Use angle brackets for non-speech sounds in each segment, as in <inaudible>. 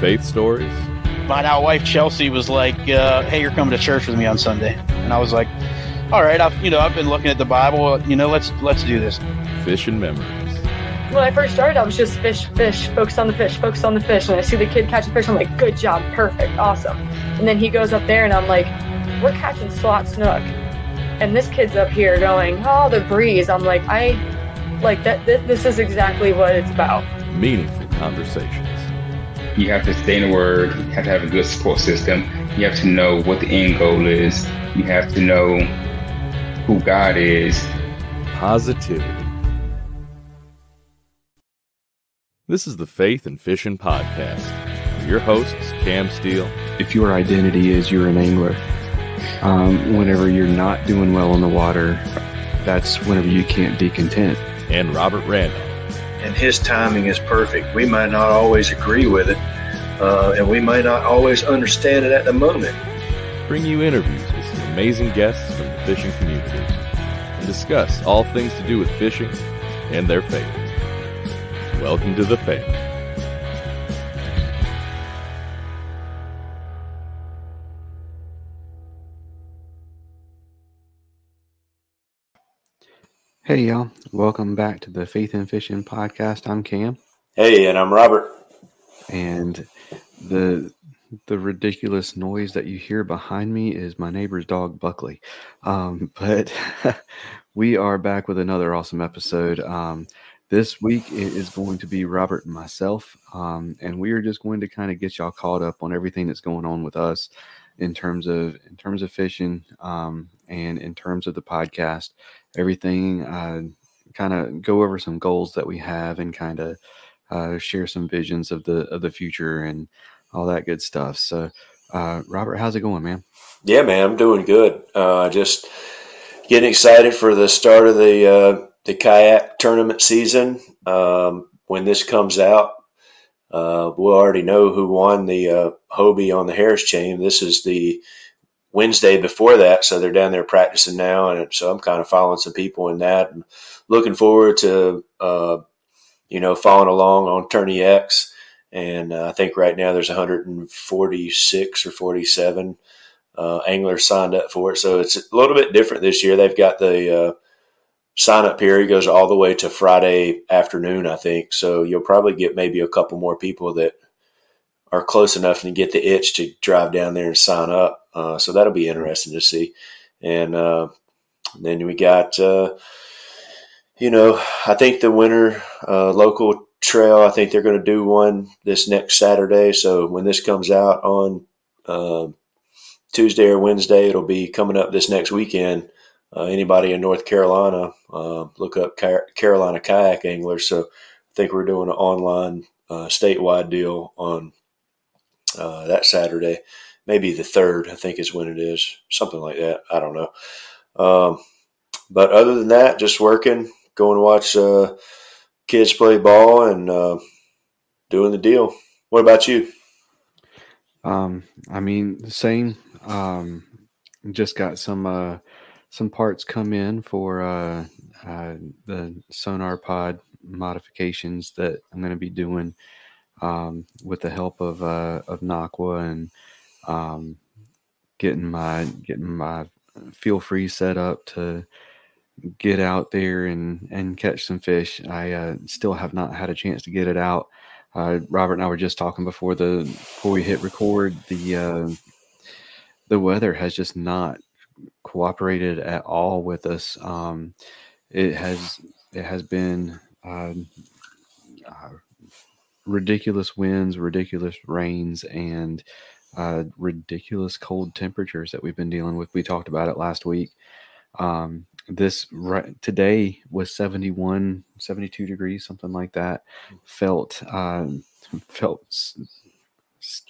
faith stories, my now wife Chelsea was like, uh, "Hey, you're coming to church with me on Sunday," and I was like, "All right, I've you know I've been looking at the Bible. You know, let's let's do this." fishing memories. When I first started, I was just fish, fish, focus on the fish, focus on the fish. And I see the kid catching fish, I'm like, good job, perfect, awesome. And then he goes up there, and I'm like, we're catching slot snook, and this kid's up here going, oh, the breeze. I'm like, I like that. Th- this is exactly what it's about. Meaningful conversations. You have to stay in the Word. You have to have a good support system. You have to know what the end goal is. You have to know who God is. Positivity. This is the Faith and Fishing Podcast. Your hosts, Cam Steele. If your identity is you're an angler, um, whenever you're not doing well in the water, that's whenever you can't be content. And Robert Randolph. And his timing is perfect. We might not always agree with it, uh, and we might not always understand it at the moment. Bring you interviews with some amazing guests from the fishing community and discuss all things to do with fishing and their faith. Welcome to the family. Hey, y'all. Welcome back to the Faith and Fishing Podcast. I'm Cam. Hey, and I'm Robert. And the the ridiculous noise that you hear behind me is my neighbor's dog Buckley. Um, <laughs> but <laughs> we are back with another awesome episode. Um, this week it is going to be Robert and myself, um, and we are just going to kind of get y'all caught up on everything that's going on with us in terms of in terms of fishing um, and in terms of the podcast. Everything, uh, kind of go over some goals that we have and kind of uh, share some visions of the of the future and all that good stuff. So, uh, Robert, how's it going, man? Yeah, man, I'm doing good. Uh, just getting excited for the start of the uh, the kayak tournament season. Um, when this comes out, uh, we'll already know who won the uh, Hobie on the Harris chain. This is the Wednesday before that, so they're down there practicing now, and so I'm kind of following some people in that, and looking forward to uh, you know following along on Tourney X. And uh, I think right now there's 146 or 47 uh, anglers signed up for it, so it's a little bit different this year. They've got the uh, sign up period goes all the way to Friday afternoon, I think. So you'll probably get maybe a couple more people that are close enough and get the itch to drive down there and sign up. Uh, so that'll be interesting to see. And uh, then we got, uh, you know, I think the winter uh, local trail, I think they're going to do one this next Saturday. So when this comes out on uh, Tuesday or Wednesday, it'll be coming up this next weekend uh, anybody in North Carolina, look up Car- Carolina Kayak Anglers. So I think we're doing an online statewide deal on uh, that Saturday, maybe the third. I think is when it is, something like that. I don't know. Um, but other than that, just working, going to watch uh, kids play ball, and uh, doing the deal. What about you? Um, I mean, same. Um, just got some uh, some parts come in for uh, uh, the sonar pod modifications that I'm going to be doing um, with the help of uh, of Naqua and um, getting my getting my Feelfree set up to get out there and and catch some fish. I uh, still have not had a chance to get it out. Uh, Robert and I were just talking before the before we hit record. The uh, the weather has just not cooperated at all with us. Um, it has it has been uh, uh, ridiculous winds, ridiculous rains, and uh, ridiculous cold temperatures that we've been dealing with. We talked about it last week. Um, this right, today was 71, 72 degrees, something like that. Felt um, felt.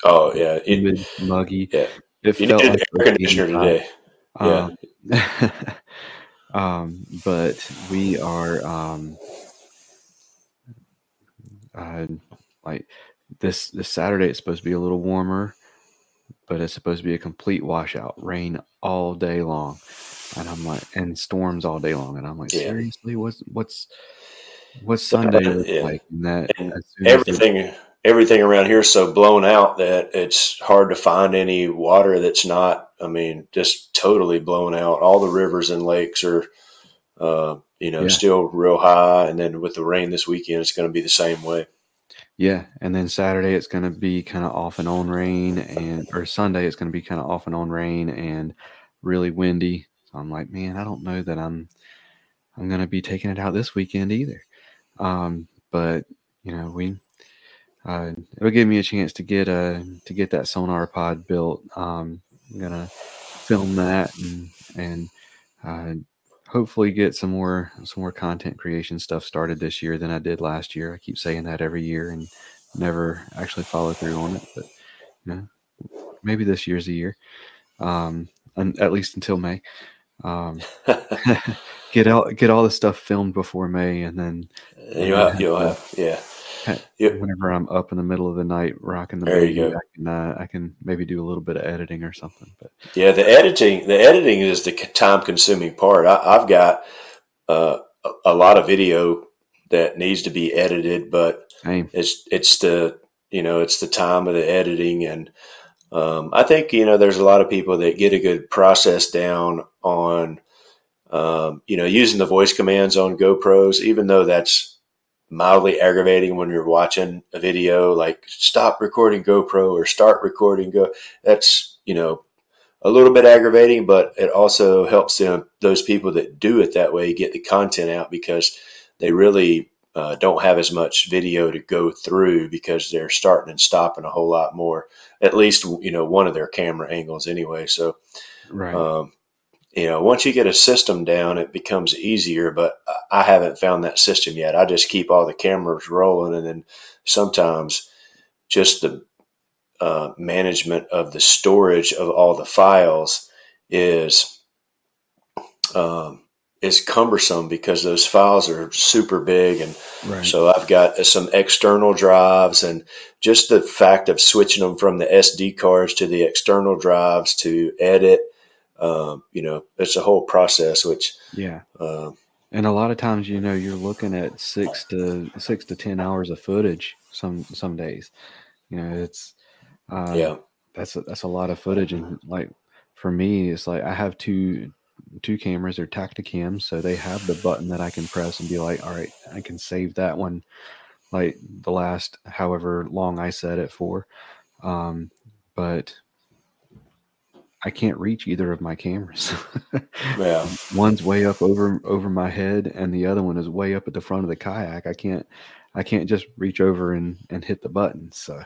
Oh yeah, humid, muggy. Yeah, it you felt like air conditioner today. Yeah. um, <laughs> um, but we are um, uh, like this this Saturday. It's supposed to be a little warmer, but it's supposed to be a complete washout, rain all day long, and I'm like, and storms all day long, and I'm like, Yeah. seriously, what's what's what's Sunday look Yeah. like? And that And as soon as the- everything everything around here is so blown out that it's hard to find any water that's not, I mean, just totally blown out. All the rivers and lakes are, uh, you know, Yeah. still real high. And then with the rain this weekend, it's going to be the same way. Yeah, and then Saturday it's going to be kind of off and on rain, and or Sunday it's going to be kind of off and on rain and really windy. So I'm like, man, I don't know that I'm I'm going to be taking it out this weekend either. Um, but you know, we uh, it'll give me a chance to get uh to get that sonar pod built. Um, I'm gonna film that and and uh, hopefully get some more some more content creation stuff started this year than I did last year. I keep saying that every year and never actually follow through on it, but you know, maybe this year's the year. Um, and at least until May. Um, <laughs> <laughs> get out, get all the stuff filmed before May, and then you'll have, you'll have, yeah. Whenever I'm up in the middle of the night rocking the There you go. I can uh, I can maybe do a little bit of editing or something. But Yeah, the editing, the editing is the time consuming part. I, I've got uh, a, a lot of video that needs to be edited, but same, it's it's the you know it's the time of the editing and um, i think you know there's a lot of people that get a good process down on um, you know using the voice commands on gopros even though that's mildly aggravating when you're watching a video like stop recording gopro or start recording go that's you know a little bit aggravating but it also helps them those people that do it that way get the content out because they really uh, don't have as much video to go through because they're starting and stopping a whole lot more. At least you know one of their camera angles anyway. So right? um, you know once you get a system down, it becomes easier. But I- haven't found that system yet. I just keep all the cameras rolling, and then sometimes just the uh, management of the storage of all the files is um, is cumbersome because those files are super big and right. so I've got uh, some external drives, and just the fact of switching them from the SD cards to the external drives to edit, um, you know, it's a whole process. Which, yeah. uh, And a lot of times, you know, you're looking at six to six to ten hours of footage. Some some days, you know, it's uh, yeah, that's a, that's a lot of footage. And like for me, it's like I have two two cameras. They're Tactacams, so they have the button that I can press and be like, all right, I can save that one, like the last however long I set it for. Um, but I can't reach either of my cameras. <laughs> yeah, one's way up over over my head and the other one is way up at the front of the kayak i can't i can't just reach over and and hit the button so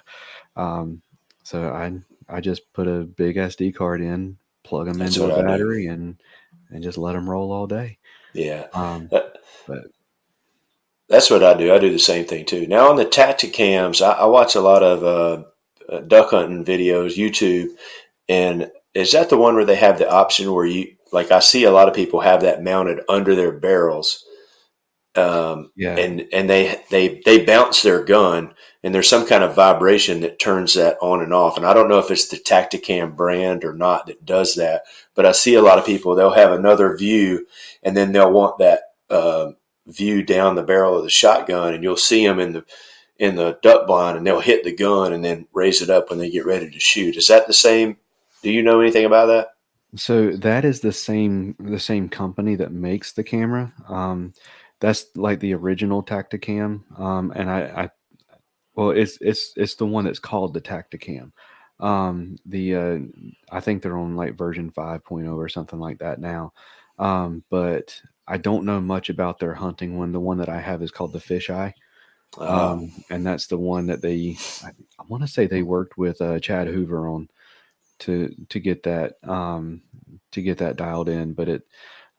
um so i i just put a big sd card in plug them That's into a battery and and just let them roll all day yeah. um That- but That's what I do. I do the same thing too. Now on the Tactacams, I, I watch a lot of uh, uh, duck hunting videos, YouTube, and is that the one where they have the option where you like? I see a lot of people have that mounted under their barrels, um, yeah and and they they they bounce their gun, and there's some kind of vibration that turns that on and off. And I don't know if it's the Tactacam brand or not that does that, but I see a lot of people they'll have another view, and then they'll want that. um view down the barrel of the shotgun and you'll see them in the in the duck blind and they'll hit the gun and then raise it up when they get ready to shoot is that the same do you know anything about that So that is the same the same company that makes the camera. Um, that's like the original Tactacam. Um, and I, I, well, it's it's it's the one that's called the Tactacam. Um, the uh, I think they're on like version 5.0 or something like that now. Um, but I don't know much about their hunting one. The one that I have is called the Fisheye. uh, Um, and that's the one that they I, I want to say they worked with uh, Chad Hoover on to to get that um, to get that dialed in. But it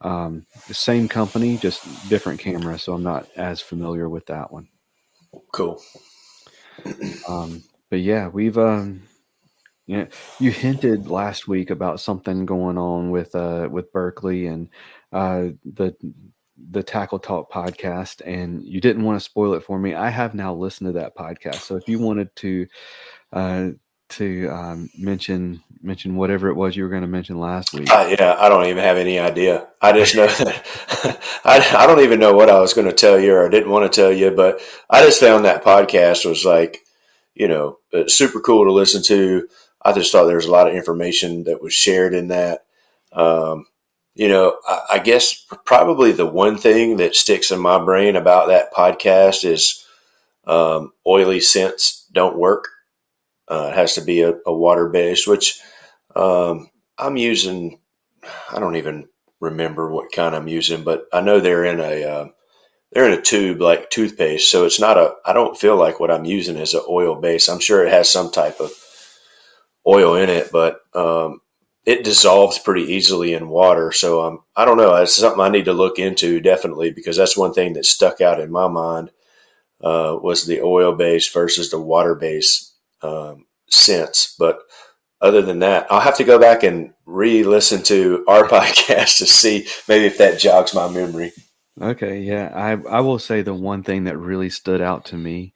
um, the same company, just different camera, so I'm not as familiar with that one. cool Um, but yeah, we've um, yeah, you hinted last week about something going on with uh with Berkley and uh the the Tackle Talk podcast, and you didn't want to spoil it for me. I have now listened to that podcast, so if you wanted to uh to um, mention mention whatever it was you were going to mention last week, I, yeah i don't even have any idea i just know that <laughs> I, I don't even know what i was going to tell you or i didn't want to tell you but i just found that podcast was like you know, uh, super cool to listen to. I just thought there was a lot of information that was shared in that. Um, you know, I, I, guess probably the one thing that sticks in my brain about that podcast is um, oily scents don't work. Uh, it has to be a, a water based, which um, I'm using. I don't even remember what kind I'm using, but I know they're in a uh, they're in a tube like toothpaste, so it's not a. I don't feel like what I'm using is an oil base. I'm sure it has some type of oil in it, but um, it dissolves pretty easily in water. So um, I don't know. It's something I need to look into definitely because that's one thing that stuck out in my mind uh, was the oil base versus the water base um, scents. But other than that, I'll have to go back and re-listen to our <laughs> podcast to see maybe if that jogs my memory. Okay, yeah, I I will say the one thing that really stood out to me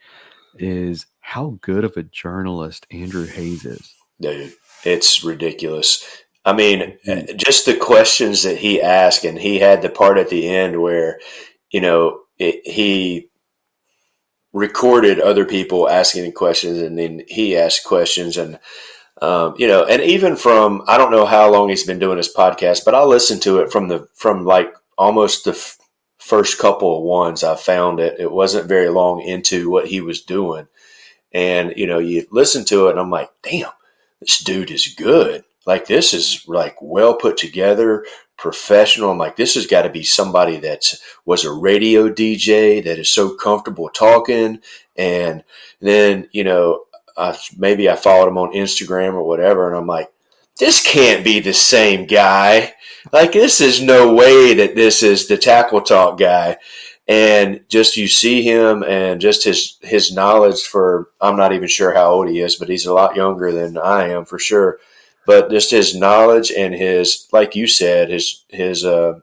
is how good of a journalist Andrew Hayes is. Dude, it's ridiculous. I mean, mm. just the questions that he asked, and he had the part at the end where, you know, it, he recorded other people asking questions, and then he asked questions, and um, you know, and even from I don't know how long he's been doing his podcast, but I listened to it from the from like almost the f- first couple of ones. I found it. It wasn't very long into what he was doing, and you know, you listen to it, and I'm like, damn this dude is good. Like this is like well put together, professional. I'm like, this has got to be somebody that was a radio DJ that is so comfortable talking. And then, you know, I, maybe I followed him on Instagram or whatever. And I'm like, this can't be the same guy. Like, this is no way that this is the tackle talk guy and just you see him and just his his knowledge for I'm not even sure how old he is, but he's a lot younger than I am for sure. But just his knowledge and his, like you said, his his uh,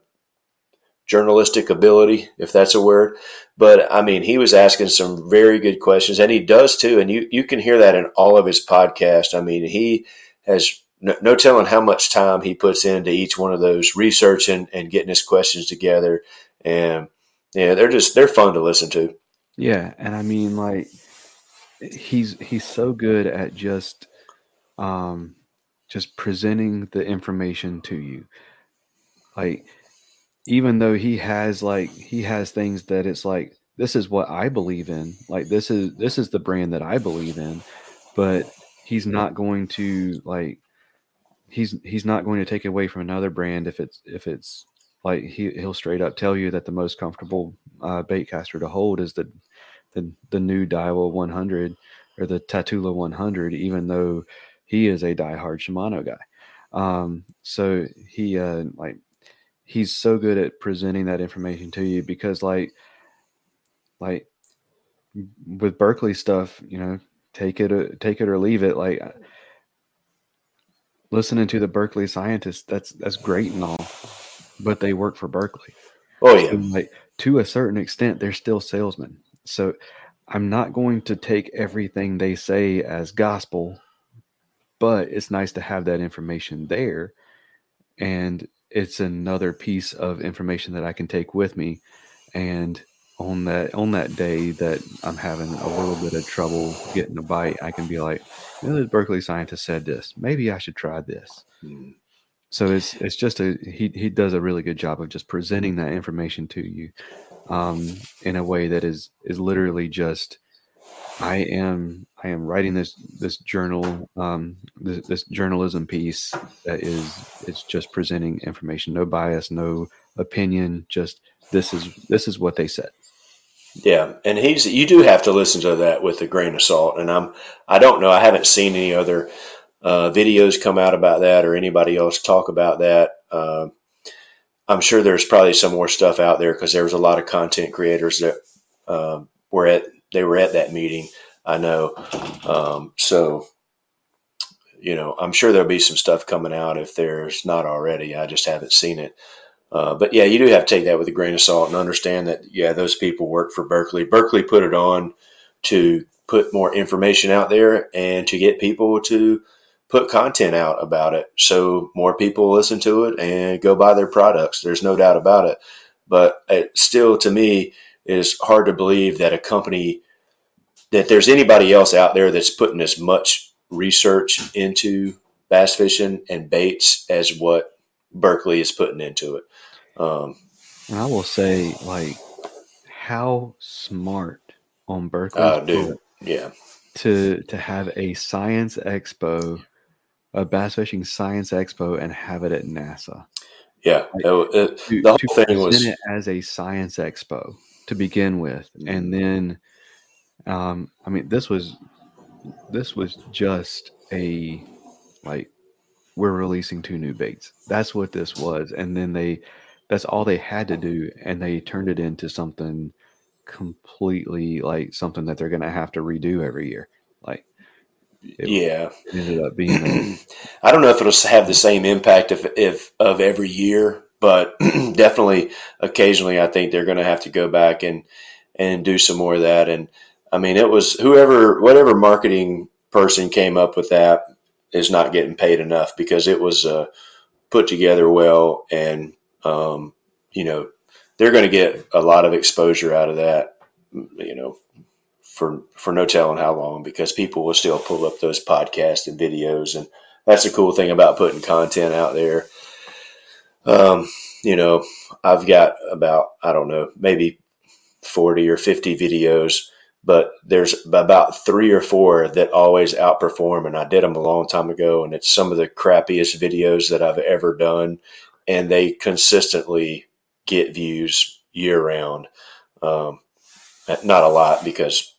journalistic ability, if that's a word. But I mean, he was asking some very good questions, and he does too. And you you can hear that in all of his podcasts. I mean, he has no, no telling how much time he puts into each one of those researching and getting his questions together. And yeah, they're just they're fun to listen to. Yeah, and I mean like he's he's so good at just um just presenting the information to you. Like even though he has like he has things that it's like this is what I believe in. Like this is this is the brand that I believe in, but he's not going to like he's he's not going to take away from another brand if it's if it's like he he'll straight up tell you that the most comfortable uh, bait caster to hold is the the, the new Daiwa 100 or the Tatula 100, even though he is a diehard Shimano guy. Um, so he uh, like he's so good at presenting that information to you because like like with Berkley stuff, you know, take it or, take it or leave it. Like listening to the Berkley scientists, that's that's great and all but they work for Berkley. Oh yeah. like to a certain extent, they're still salesmen. So I'm not going to take everything they say as gospel, but it's nice to have that information there. And it's another piece of information that I can take with me. And on that on that day that I'm having a little bit of trouble getting a bite, I can be like, you know, the Berkley scientist said this. Maybe I should try this. Mm. So it's it's just a he he does a really good job of just presenting that information to you um, in a way that is is literally just I am I am writing this this journal um, this, this journalism piece that is it's just presenting information, no bias, no opinion, just this is this is what they said. Yeah, and he's you do have to listen to that with a grain of salt. And I'm I don't know I haven't seen any other uh, videos come out about that or anybody else talk about that. Uh, I'm sure there's probably some more stuff out there because there was a lot of content creators that um, were at they were at that meeting. I know, um, so you know, I'm sure there'll be some stuff coming out if there's not already. I just haven't seen it. Uh, but yeah, you do have to take that with a grain of salt and understand that yeah, those people work for Berkley. Berkley put it on to put more information out there and to get people to put content out about it so more people listen to it and go buy their products. There's no doubt about it. But it still, to me, is hard to believe that a company that there's anybody else out there that's putting as much research into bass fishing and baits as what Berkley is putting into it. Um, And I will say, like, how smart on Berkley oh, dude, yeah, to to have a science expo, a bass fishing science expo, and have it at NASA. yeah. It, it, the to whole thing was it as a science expo to begin with, and then, um, I mean, this was this was just a like we're releasing two new baits. That's what this was, and then they that's all they had to do, and they turned it into something completely like something that they're going to have to redo every year. Like, yeah. ended up being a, <clears throat> I don't know if it'll have the same impact if, if of every year, but <clears throat> definitely occasionally I think they're going to have to go back and and do some more of that. And I mean, it was whoever, whatever marketing person came up with that is not getting paid enough because it was uh, put together well, and um, you know they're going to get a lot of exposure out of that. You know, for for no telling how long because people will still pull up those podcasts and videos and that's the cool thing about putting content out there um, you know i've got about i don't know maybe 40 or 50 videos but there's about three or four that always outperform and i did them a long time ago and it's some of the crappiest videos that i've ever done and they consistently get views year round um, not a lot because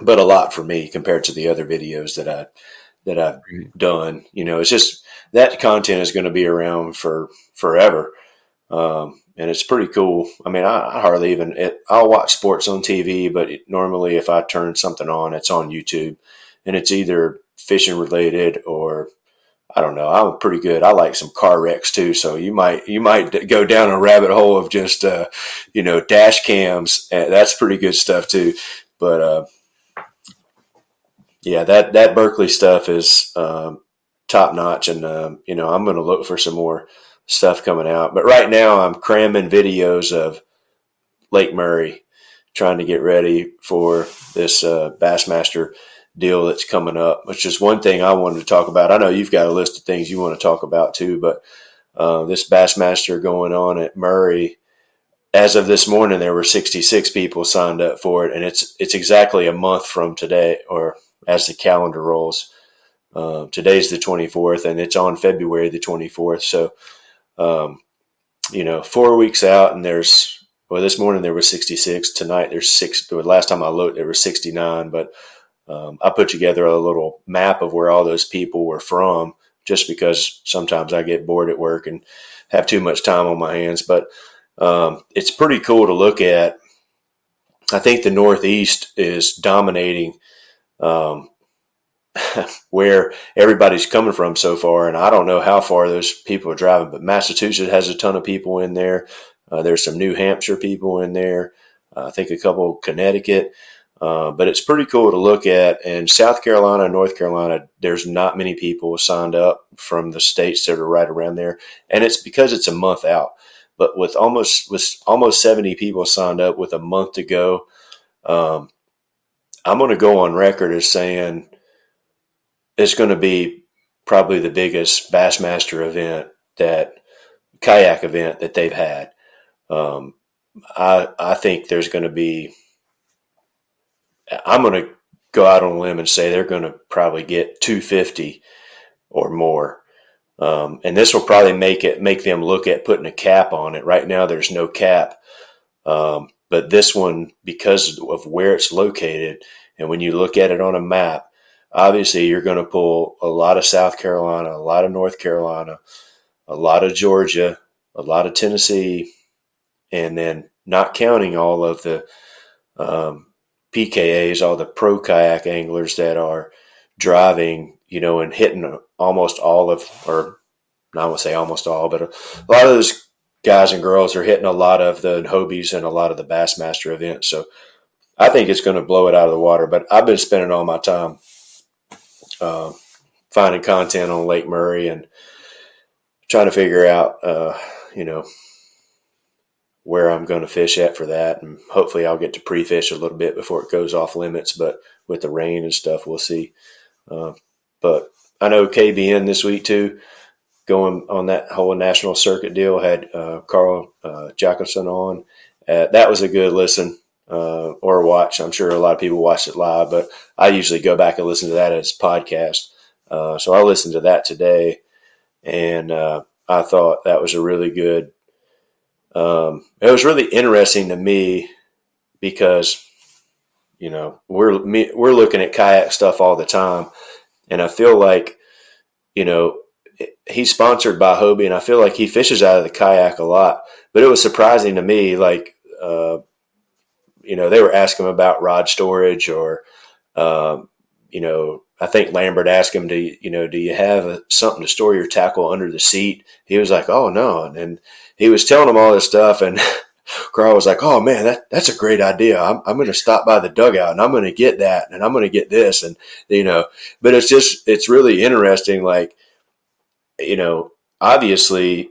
but a lot for me compared to the other videos that I that I've done. You know, it's just that content is going to be around for forever, um, and it's pretty cool. I mean, I, I hardly even it, I'll watch sports on TV, but it, normally if I turn something on, it's on YouTube, and it's either fishing related or I don't know. I'm pretty good. I like some car wrecks too, so you might you might go down a rabbit hole of just uh, you know dash cams. That's pretty good stuff too. But uh, yeah, that that Berkley stuff is um, top notch, and um, you know I'm going to look for some more stuff coming out. But right now I'm cramming videos of Lake Murray, trying to get ready for this uh, Bassmaster deal that's coming up, which is one thing I wanted to talk about. I know you've got a list of things you want to talk about too, but uh, this Bassmaster going on at Murray. As of this morning, there were 66 people signed up for it, and it's it's exactly a month from today, or as the calendar rolls. Uh, today's the 24th, and it's on February the 24th. So, um, you know, four weeks out, and there's well, this morning there was 66. Tonight there's six. The last time I looked, there was 69, but um, I put together a little map of where all those people were from, just because sometimes I get bored at work and have too much time on my hands. But um, it's pretty cool to look at. I think the Northeast is dominating um, <laughs> where everybody's coming from so far, and I don't know how far those people are driving. But Massachusetts has a ton of people in there. Uh, there's some New Hampshire people in there. Uh, I think a couple Connecticut. Uh, but it's pretty cool to look at. And South Carolina, North Carolina, there's not many people signed up from the states that are right around there, and it's because it's a month out. But with almost with almost 70 people signed up with a month to go, um, I'm going to go on record as saying it's going to be probably the biggest Bassmaster event that kayak event that they've had. Um, I I think there's going to be I'm going to go out on a limb and say they're going to probably get 250 or more. Um, and this will probably make it make them look at putting a cap on it. Right now, there's no cap, um, but this one, because of where it's located, and when you look at it on a map, obviously you're going to pull a lot of South Carolina, a lot of North Carolina, a lot of Georgia, a lot of Tennessee, and then not counting all of the um, PKAs, all the pro kayak anglers that are driving, you know, and hitting almost all of, or I won't say almost all, but a, a lot of those guys and girls are hitting a lot of the Hobies and a lot of the Bassmaster events. So I think it's going to blow it out of the water. But I've been spending all my time uh, finding content on Lake Murray and trying to figure out, uh, you know, where I'm going to fish at for that, and hopefully I'll get to pre-fish a little bit before it goes off limits. But with the rain and stuff, we'll see. Uh, but I know KBN this week too, going on that whole national circuit deal. Had uh, Carl uh, Jocumsen on. Uh, that was a good listen uh, or watch. I'm sure a lot of people watched it live, but I usually go back and listen to that as podcast. Uh, so I listened to that today, and uh, I thought that was a really good. Um, it was really interesting to me because you know we're me, we're looking at kayak stuff all the time, and I feel like you know he's sponsored by Hobie, and I feel like he fishes out of the kayak a lot. But it was surprising to me, like uh, you know, they were asking him about rod storage or, um, you know, I think Lambert asked him, "Do you, you know, do you have a, something to store your tackle under the seat?" He was like, "Oh no," and he was telling him all this stuff, and <laughs> Carl was like, "Oh man, that that's a great idea. I'm I'm going to stop by the dugout and I'm going to get that and I'm going to get this and you know." But it's just it's really interesting. Like, you know, obviously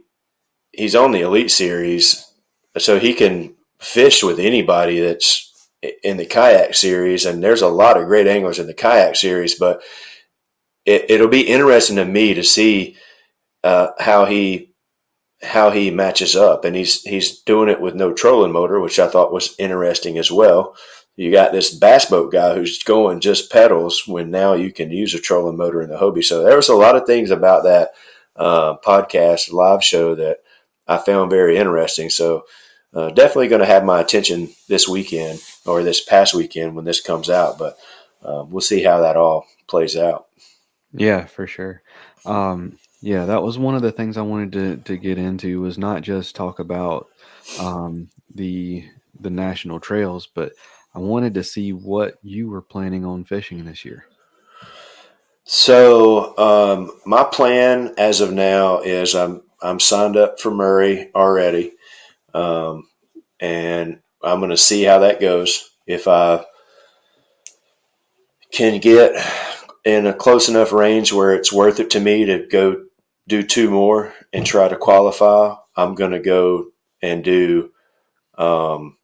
he's on the Elite Series, so he can fish with anybody that's in the kayak series, and there's a lot of great anglers in the kayak series, but it, will be interesting to me to see uh, how he how he matches up, and he's he's doing it with no trolling motor, which I thought was interesting as well. You got this bass boat guy who's going just pedals when now you can use a trolling motor in the Hobie. So there was a lot of things about that uh, podcast live show that I found very interesting. So uh, definitely going to have my attention this weekend or this past weekend when this comes out. But uh, we'll see how that all plays out. Yeah, for sure. Um, yeah, that was one of the things I wanted to to get into was not just talk about um, the the national trails, but I wanted to see what you were planning on fishing this year. So um, my plan as of now is I'm I'm signed up for Murray already. Um, and I'm going to see how that goes. If I can get in a close enough range where it's worth it to me to go do two more and try to qualify, I'm going to go and do um,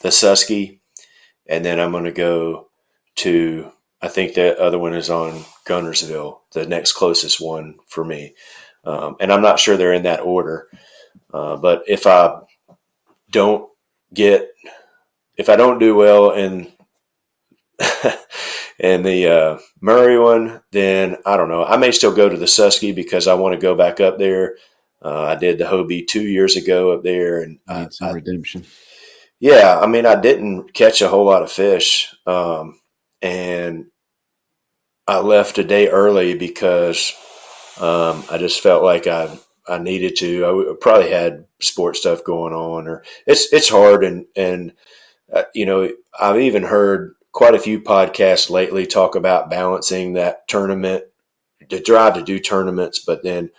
the Susky, and then I'm going to go to. I think that other one is on Guntersville, the next closest one for me, um, and I'm not sure they're in that order. Uh, but if I don't get, if I don't do well in <laughs> in the uh, Murray one, then I don't know. I may still go to the Susky because I want to go back up there. Uh, I did the Hobie two years ago up there, and I, some I, redemption. Yeah, I mean, I didn't catch a whole lot of fish, um, and I left a day early because um, I just felt like I I needed to. I probably had sports stuff going on, or it's it's hard, and and uh, you know I've even heard quite a few podcasts lately talk about balancing that tournament, to drive to do tournaments, but then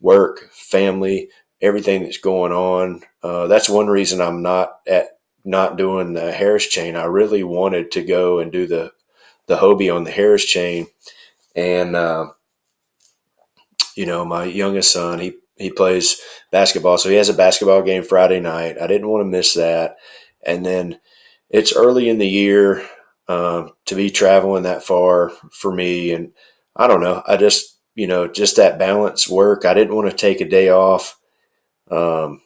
work, family, everything that's going on. Uh, that's one reason I'm not at not doing the Harris chain. I really wanted to go and do the the Hobie on the Harris chain, and uh, you know my youngest son he he plays basketball, so he has a basketball game Friday night. I didn't want to miss that, and then it's early in the year um, to be traveling that far for me, and I don't know. I just you know just that balance work. I didn't want to take a day off. Um,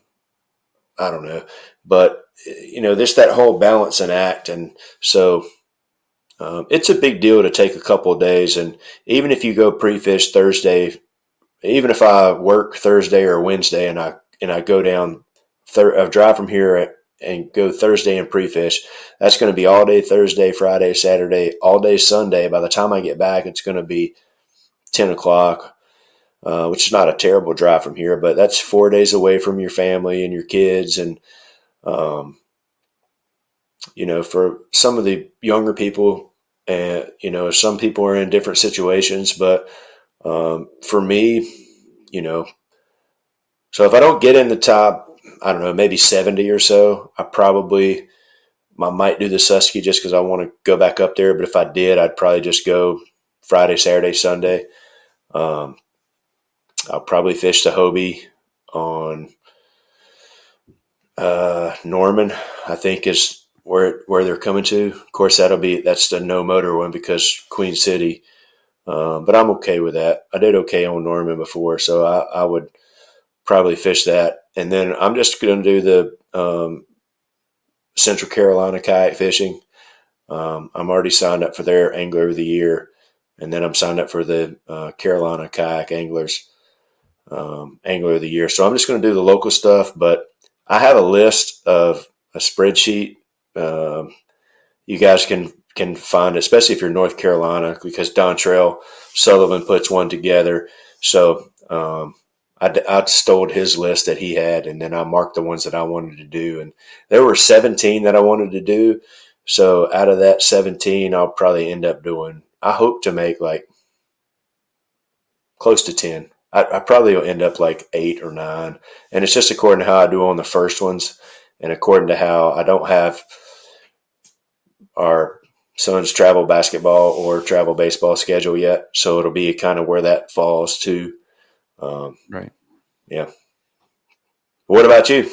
I don't know, but you know, this that whole balance and act, and so um, it's a big deal to take a couple of days. And even if you go pre-fish Thursday, even if I work Thursday or Wednesday and I and I go down, thir- I drive from here and go Thursday and pre-fish, that's going to be all day Thursday, Friday, Saturday, all day Sunday. By the time I get back, it's going to be ten o'clock, uh, which is not a terrible drive from here, but that's four days away from your family and your kids, and um, you know, for some of the younger people, and uh, you know, some people are in different situations, but um, for me, you know, so if I don't get in the top, I don't know, maybe 70 or so, I probably I might do the Susky just because I want to go back up there. But if I did, I'd probably just go Friday, Saturday, Sunday. Um, I'll probably fish the Hobie on uh, Norman, I think is where where they're coming to. Of course, that'll be that's the no motor one because Queen City. Um, but I'm okay with that. I did okay on Norman before, so I, I would probably fish that. And then I'm just going to do the um, Central Carolina kayak fishing. Um, I'm already signed up for their Angler of the Year, and then I'm signed up for the uh, Carolina Kayak Anglers um, Angler of the Year. So I'm just going to do the local stuff, but I have a list of a spreadsheet. Um, you guys can can find, it, especially if you're North Carolina, because Dontrell Sullivan puts one together. So um, I, I stole his list that he had, and then I marked the ones that I wanted to do. And there were 17 that I wanted to do. So out of that 17, I'll probably end up doing, I hope to make like close to 10. I, I probably will end up like eight or nine. And it's just according to how I do on the first ones and according to how I don't have our son's travel basketball or travel baseball schedule yet. So it'll be kind of where that falls to. Um, right. Yeah. What about you?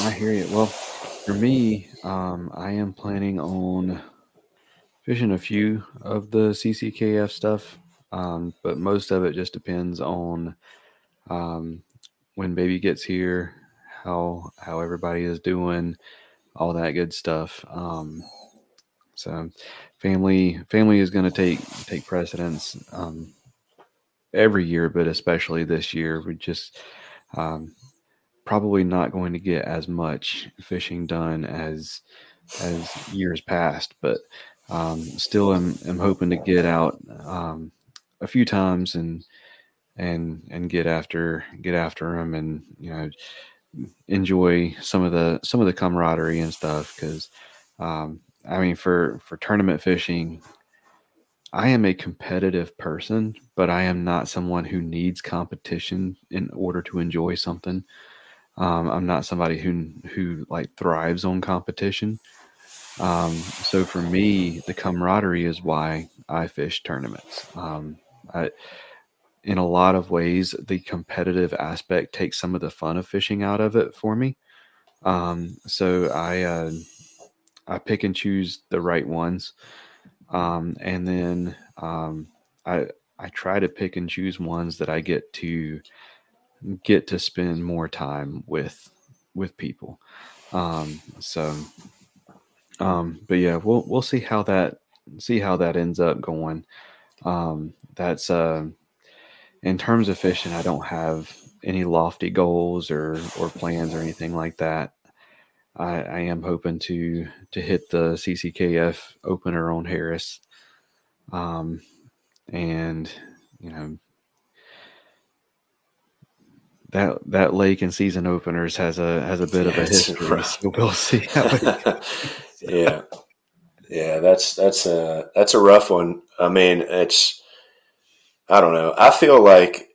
I hear you. Well, for me, um, I am planning on fishing a few of the CCKF stuff, um, but most of it just depends on um, when baby gets here, how how everybody is doing, all that good stuff. So, family family is going to take take precedence um, every year, but especially this year. we're just um, probably not going to get as much fishing done as as years past, but um, still am, am hoping to get out um, a few times and and and get after get after them and you know enjoy some of the some of the camaraderie and stuff because um, I mean for for tournament fishing I am a competitive person, but I am not someone who needs competition in order to enjoy something. Um, I'm not somebody who who like thrives on competition. Um, so for me, the camaraderie is why I fish tournaments. Um, I, in a lot of ways, the competitive aspect takes some of the fun of fishing out of it for me. Um, so I uh, I pick and choose the right ones, um, and then um, I I try to pick and choose ones that I get to get to spend more time with with people. Um, so, um, but yeah, we'll we'll see how that see how that ends up going. Um, that's uh, in terms of fishing. I don't have any lofty goals or or plans or anything like that. I, I am hoping to to hit the CCKF opener on Harris, um, and you know that that lake and season openers has a has a bit yeah, of a history. So <laughs> we'll see. <laughs> yeah, yeah, that's that's a that's a rough one. I mean, it's I don't know. I feel like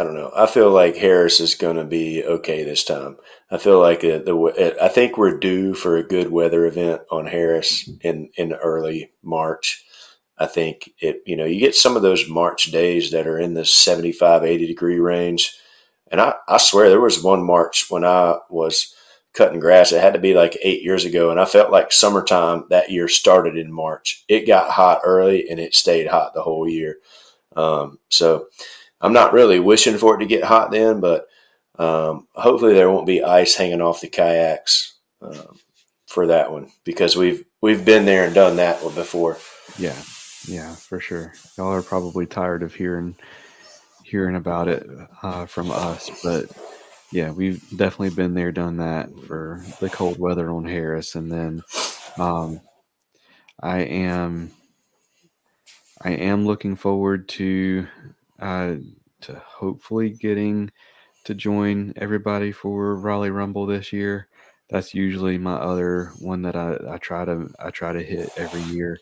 I don't know. I feel like Harris is going to be okay this time. I feel like the, I think we're due for a good weather event on Harris in in early March. I think it, you know, you get some of those March days that are in the 75, 80 degree range. And I, I swear there was one March when I was cutting grass. It had to be like eight years ago. And I felt like summertime that year started in March. It got hot early and it stayed hot the whole year. Um, so I'm not really wishing for it to get hot then, but um, hopefully there won't be ice hanging off the kayaks um, for that one because we've we've been there and done that one before. Yeah. Yeah, for sure. Y'all are probably tired of hearing hearing about it uh, from us, but yeah, we've definitely been there, done that for the cold weather on Harris, and then um, I am I am looking forward to uh, to hopefully getting to join everybody for Raleigh Rumble this year. That's usually my other one that I, I try to I try to hit every year.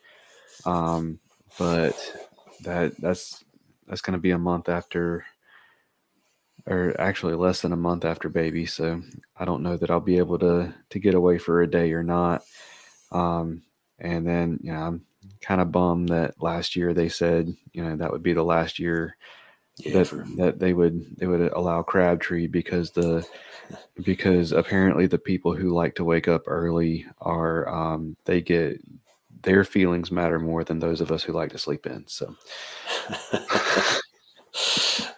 Um, but that that's that's going to be a month after or actually less than a month after baby so i don't know that i'll be able to to get away for a day or not um and then you know i'm kind of bummed that last year they said you know that would be the last year Yeah, that that they would they would allow Crabtree because the because apparently the people who like to wake up early are um, they get their feelings matter more than those of us who like to sleep in. So <laughs>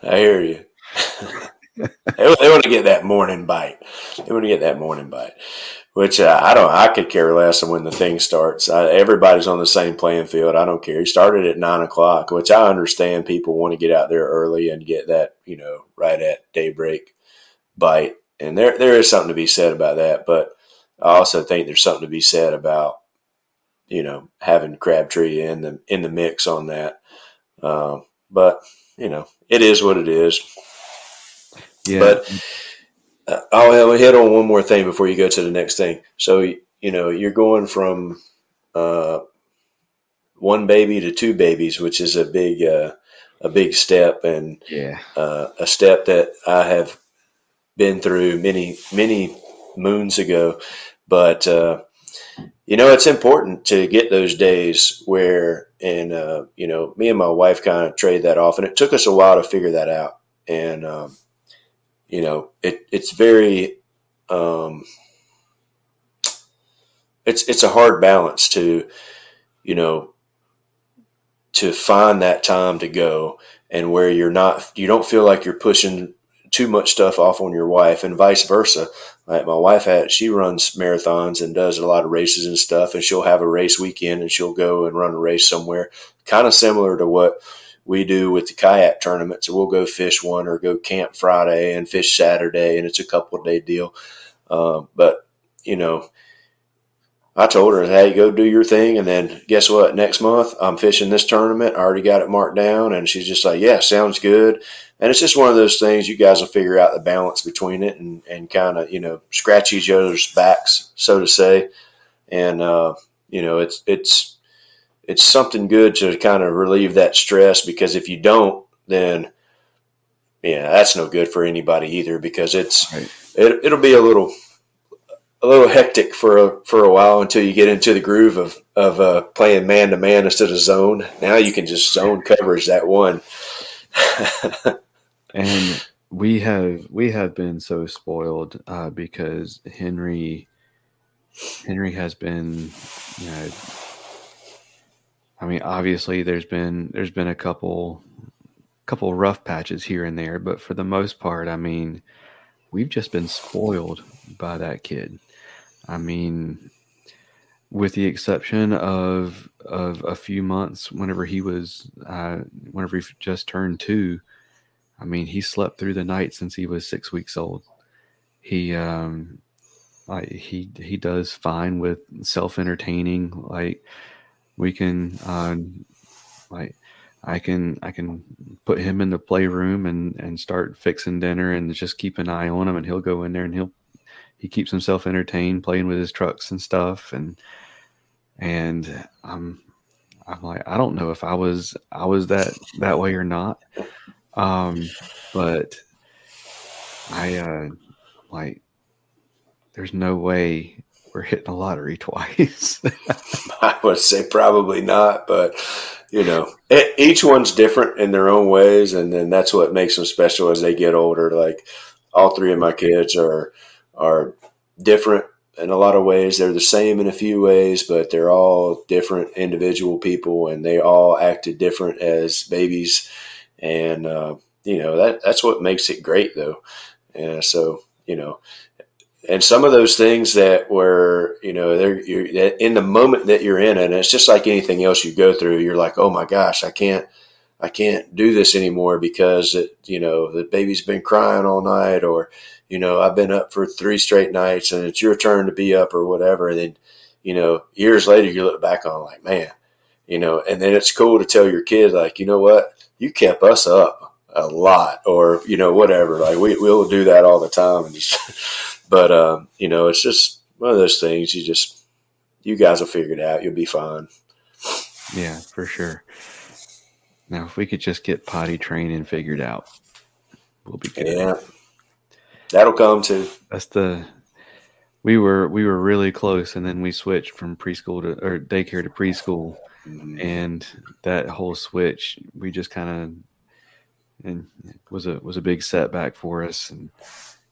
I hear you. <laughs> they, they want to get that morning bite. They want to get that morning bite, which uh, I don't. I could care less when the thing starts. I, everybody's on the same playing field. I don't care. He started at nine o'clock, which I understand. People want to get out there early and get that, you know, right at daybreak bite, and there there is something to be said about that. But I also think there's something to be said about, you know, having Crabtree in the in the mix on that. Um, but you know, it is what it is. yeah, But I'll, I'll hit on one more thing before you go to the next thing. So you know, you're going from uh, one baby to two babies, which is a big uh, a big step, and yeah, uh, a step that I have been through many many moons ago. But uh, you know, it's important to get those days where, and uh, you know, me and my wife kind of trade that off, and it took us a while to figure that out. And um, you know, it it's very um, it's it's a hard balance to you know to find that time to go and where you're not you don't feel like you're pushing too much stuff off on your wife and vice versa. Like my wife had she runs marathons and does a lot of races and stuff and she'll have a race weekend and she'll go and run a race somewhere kind of similar to what we do with the kayak tournaments so we'll go fish one or go camp friday and fish saturday and it's a couple day deal um, but you know I told her, "Hey, go do your thing." And then guess what? Next month, I'm fishing this tournament. I already got it marked down, and she's just like, "Yeah, sounds good." And it's just one of those things. You guys will figure out the balance between it, and and kind of you know scratch each other's backs, so to say. And uh, you know, it's it's it's something good to kind of relieve that stress because if you don't, then yeah, that's no good for anybody either because it's Right. it, it'll be a little a little hectic for a, for a while until you get into the groove of of uh, playing man to man instead of zone. Now you can just zone coverage that one. <laughs> and we have we have been so spoiled uh, because Henry Henry has been you know I mean obviously there's been there's been a couple couple rough patches here and there but for the most part I mean we've just been spoiled by that kid I mean with the exception of of a few months whenever he was uh, whenever he just turned two I mean, he slept through the night since he was six weeks old. He, um, like he he does fine with self entertaining. Like we can, uh, like I can I can put him in the playroom and and start fixing dinner and just keep an eye on him, and he'll go in there and he'll he keeps himself entertained playing with his trucks and stuff and and I'm I'm like I don't know if I was I was that that way or not. Um, but I uh like there's no way we're hitting a lottery <laughs> twice. <laughs> I would say probably not, but you know, each one's different in their own ways, and then that's what makes them special as they get older. Like all three of my kids are are different in a lot of ways. They're the same in a few ways, but they're all different individual people, and they all acted different as babies. And uh, you know that that's what makes it great, though. And so you know, and some of those things that were you know they're in the moment that you're in and it's just like anything else you go through. You're like, oh my gosh, I can't. I can't do this anymore because it, you know the baby's been crying all night, or you know I've been up for three straight nights, and it's your turn to be up or whatever. And then, you know, years later you look back on like, man, you know, and then it's cool to tell your kid like, you know what, you kept us up a lot, or you know whatever. Like we we'll do that all the time, and just, <laughs> but um, you know, it's just one of those things. You just you guys will figure it out. You'll be fine. yeah, for sure. Now, if we could just get potty training figured out, we'll be good. Yeah, that'll come too. That's the we were we were really close, and then we switched from preschool to or daycare to preschool, Mhm. and that whole switch, we just kind of and it was a was a big setback for us. And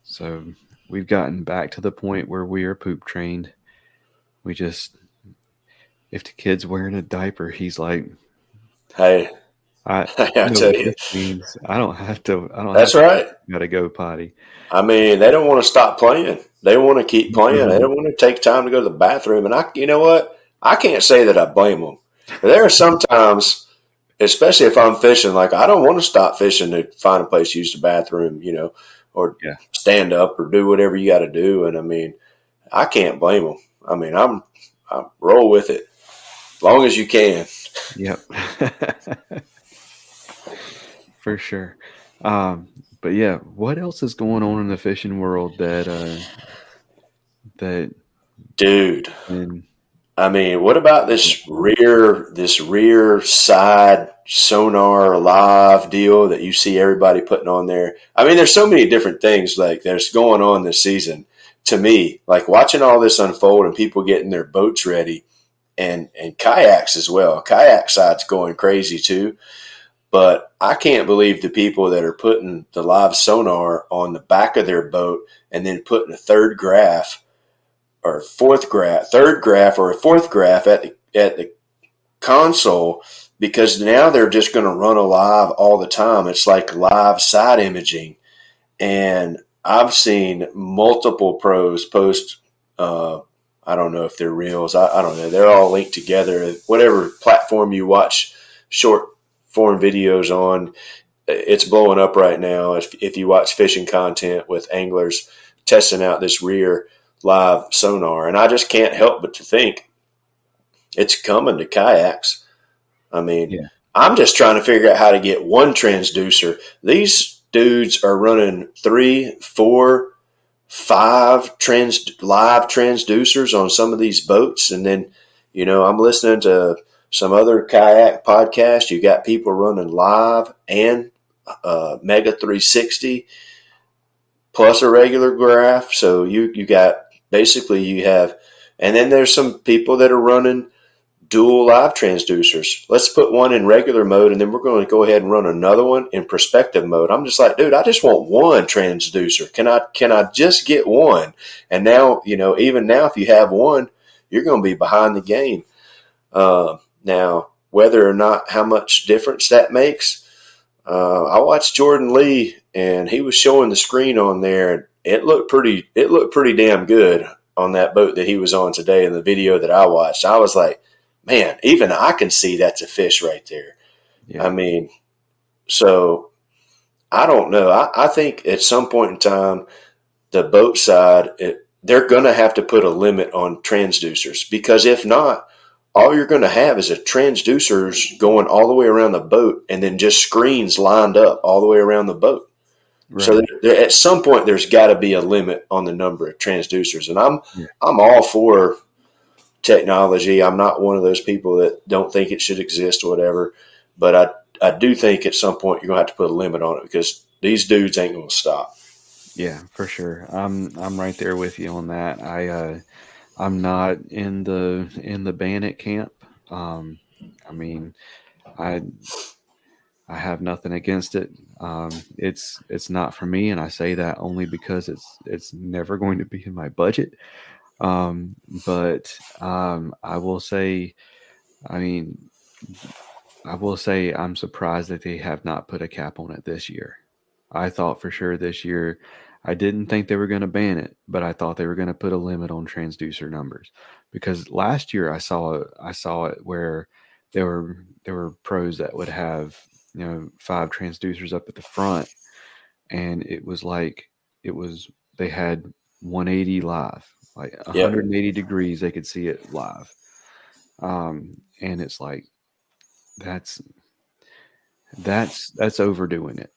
so we've gotten back to the point where we are poop trained. We just if the kid's wearing a diaper, he's like, Hey, I, <laughs> I tell you, means I don't have to. I don't. that's right. To, gotta go potty. I mean, they don't want to stop playing. They want to keep playing. Mm-hmm. They don't want to take time to go to the bathroom. And I, you know what? I can't say that I blame them. There are sometimes, especially if I'm fishing, like I don't want to stop fishing to find a place to use the bathroom, you know, or Yeah. stand up or do whatever you got to do. And I mean, I can't blame them. I mean, I'm, I roll with it as long as you can. Yep. <laughs> For sure. Um, but yeah, what else is going on in the fishing world that uh that Dude. and I mean, what about this rear this rear side sonar live deal that you see everybody putting on there? I mean, there's so many different things like there's going on this season. To me, like watching all this unfold and people getting their boats ready and and kayaks as well. Kayak side's going crazy too. But I can't believe the people that are putting the live sonar on the back of their boat and then putting a third graph or fourth graph, third graph, or a fourth graph at the at the console because now they're just going to run a live all the time. It's like live side imaging, and I've seen multiple pros post. Uh, I don't know if they're reels. I, I don't know. They're all linked together. Whatever platform you watch short form videos on, it's blowing up right now. If, if you watch fishing content with anglers testing out this rear live sonar, and I just can't help but to think it's coming to kayaks. I mean, Yeah. I'm just trying to figure out how to get one transducer. These dudes are running three, four, five trans live transducers on some of these boats, and then you know I'm listening to some other kayak podcast. You got people running live and uh, Mega 360 plus a regular graph. So you you got basically you have, and then there's some people that are running dual live transducers. Let's put one in regular mode, and then we're going to go ahead and run another one in perspective mode. I'm just like, dude, I just want one transducer. Can I can I just get one? And now, you know, even now, if you have one, you're going to be behind the game. Uh, now, whether or not how much difference that makes, uh, I watched Jordan Lee, and he was showing the screen on there, it looked pretty. It looked pretty damn good on that boat that he was on today in the video that I watched. I was like, man, even I can see that's a fish right there. yeah. I mean, so I don't know. I, I think at some point in time, the boat side, it, they're going to have to put a limit on transducers because if not, all you're going to have is a transducers going all the way around the boat and then just screens lined up all the way around the boat. So there, there, at some point, there's got to be a limit on the number of transducers, and I'm Yeah. I'm all for technology. I'm not one of those people that don't think it should exist or whatever, but I I do think at some point you're gonna have to put a limit on it because these dudes ain't gonna stop. Yeah, for sure. I'm I'm right there with you on that. I uh I'm not in the in the Bandit camp. Um I mean I I have nothing against it. Um it's it's not for me and I say that only because it's it's never going to be in my budget. Um but um I will say I mean I will say I'm surprised that they have not put a cap on it this year. I thought for sure this year I didn't think they were going to ban it, but I thought they were going to put a limit on transducer numbers because last year I saw I saw it where there were there were pros that would have you know five transducers up at the front, and it was like it was they had 180 live, like 180 degrees they could see it live, um, and it's like that's that's that's overdoing it.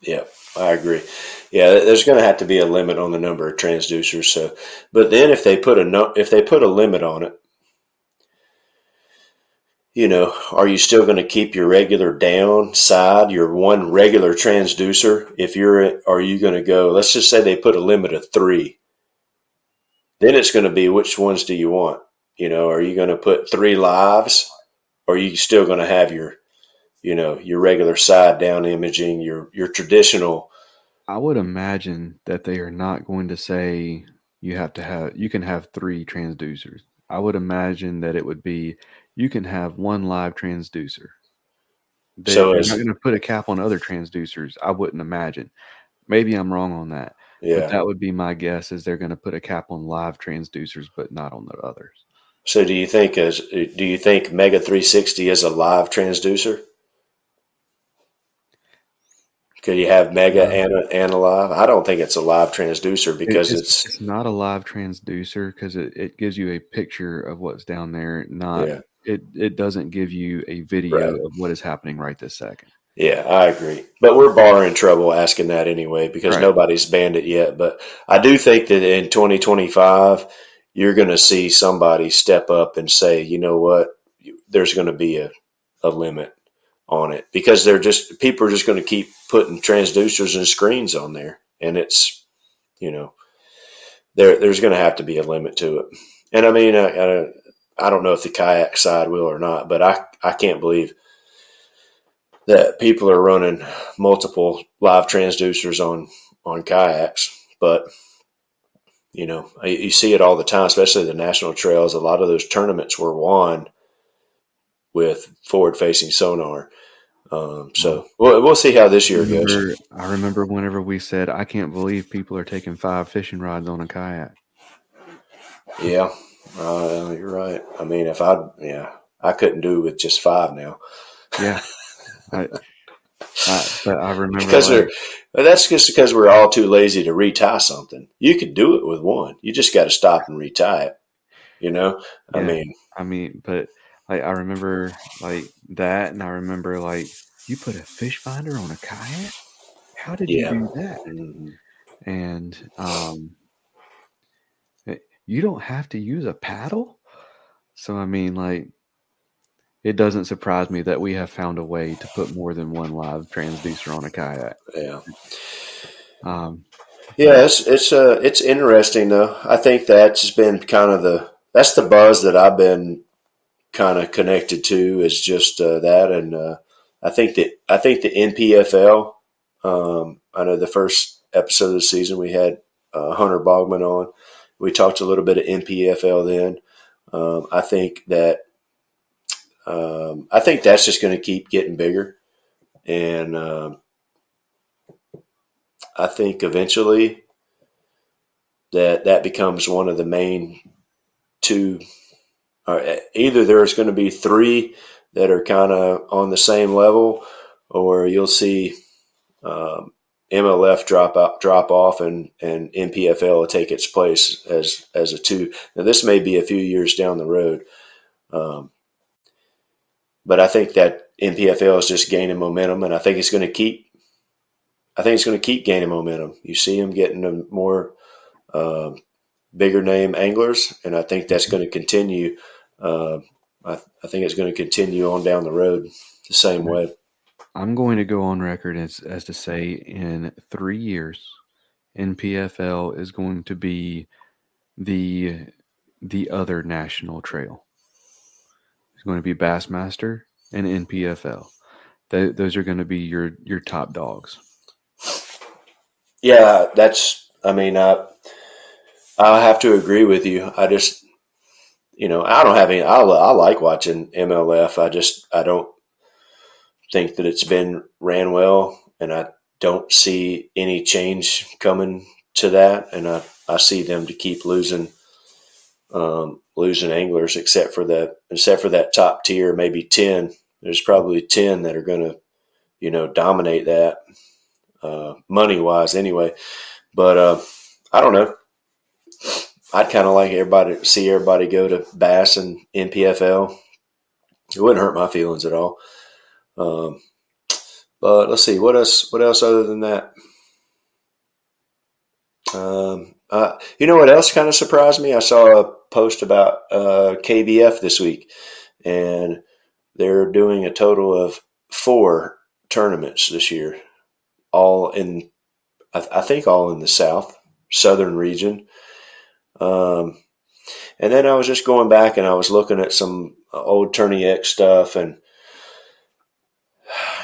Yeah, I agree. Yeah, there's going to have to be a limit on the number of transducers. So, but then if they put a no, if they put a limit on it, you know, are you still going to keep your regular down side, your one regular transducer? If you're, are you going to go? Let's just say they put a limit of three. Then it's going to be which ones do you want? You know, are you going to put three lives, or are you still going to have your you know your regular side down imaging, your your traditional. I would imagine that they are not going to say you have to have you can have three transducers. I would imagine that it would be you can have one live transducer. They, So are not going to put a cap on other transducers. I wouldn't imagine. Maybe I'm wrong on that. But Yeah. that would be my guess is they're going to put a cap on live transducers, but not on the others. So do you think as do you think Mega 360 is a live transducer? Could you have Mega Uh, and a, and a live? I don't think it's a live transducer because it's, it's, it's not a live transducer because it, it gives you a picture of what's down there. Not Yeah. It it doesn't give you a video Right. of what is happening right this second. yeah, I agree. But we're barring trouble asking that anyway because Right. nobody's banned it yet. But I do think that in 2025 you're going to see somebody step up and say, you know what, there's going to be a, a limit on it because they're just people are just going to keep putting transducers and screens on there, and it's you know there there's going to have to be a limit to it. And I mean, I, I, I don't know if the kayak side will or not, but I I can't believe that people are running multiple live transducers on on kayaks, but you know you you see it all the time, especially the national trails. A lot of those tournaments were won with forward facing sonar. Um, so we'll, we'll see how this year goes. Remember- I remember whenever we said, I can't believe people are taking five fishing rods on a kayak. Yeah, uh, you're right. I mean, if I, yeah, I couldn't do with just five now Yeah. <laughs> I, I, but I remember because like, they're. That's just because we're all too lazy to retie something. You could do it with one. You just got to stop and retie it. You know, I mean, I mean, but like I remember like that, and I remember like you put a fish finder on a kayak. How did Yeah. you do that? mhm. And um, you don't have to use a paddle. So I mean, like, it doesn't surprise me that we have found a way to put more than one live transducer on a kayak. yeah, Um, yeah. It's it's uh it's interesting though. I think that's been kind of the that's the buzz that I've been kind of connected to is just uh, that, and uh, I think that I think the NPFL. Um, I know the first episode of the season we had uh, Hunter Bogman on. We talked a little bit of NPFL then. Um, I think that um, I think that's just going to keep getting bigger, and um, I think eventually that that becomes one of the main two. Or either there's going to be three that are kind of on the same level, or you'll see um, MLF drop out, drop off, and and NPFL will take its place as as a two. Now this may be a few years down the road, um, but I think that NPFL is just gaining momentum, and I think it's going to keep. I think it's going to keep gaining momentum. You see them getting a more um bigger name anglers, and I think that's going to continue. Uh, I, I think it's going to continue on down the road the same way. I'm going to go on record as, as to say in three years, NPFL is going to be the the other national trail. It's going to be Bassmaster and NPFL. Th- those are going to be your your top dogs. Yeah, that's. I mean, I I have to agree with you. I just, you know, I don't have any. I, I like watching MLF. I just I don't think that it's been ran well, and I don't see any change coming to that. And I I see them to keep losing um, losing anglers, except for that except for that top tier, maybe ten. There's probably ten that are going to, you know, dominate that uh, money wise anyway. But uh, I don't know. I'd kind of like everybody see everybody go to Bass and NPFL. It wouldn't hurt my feelings at all. Um, but let's see what else. What else other than that? Um, uh, you know what else kind of surprised me? I saw a post about uh, KBF this week, and they're doing a total of four tournaments this year, all in, I, I think, all in the South, Southern region. Um, and then I was just going back and I was looking at some old TourneyX stuff, and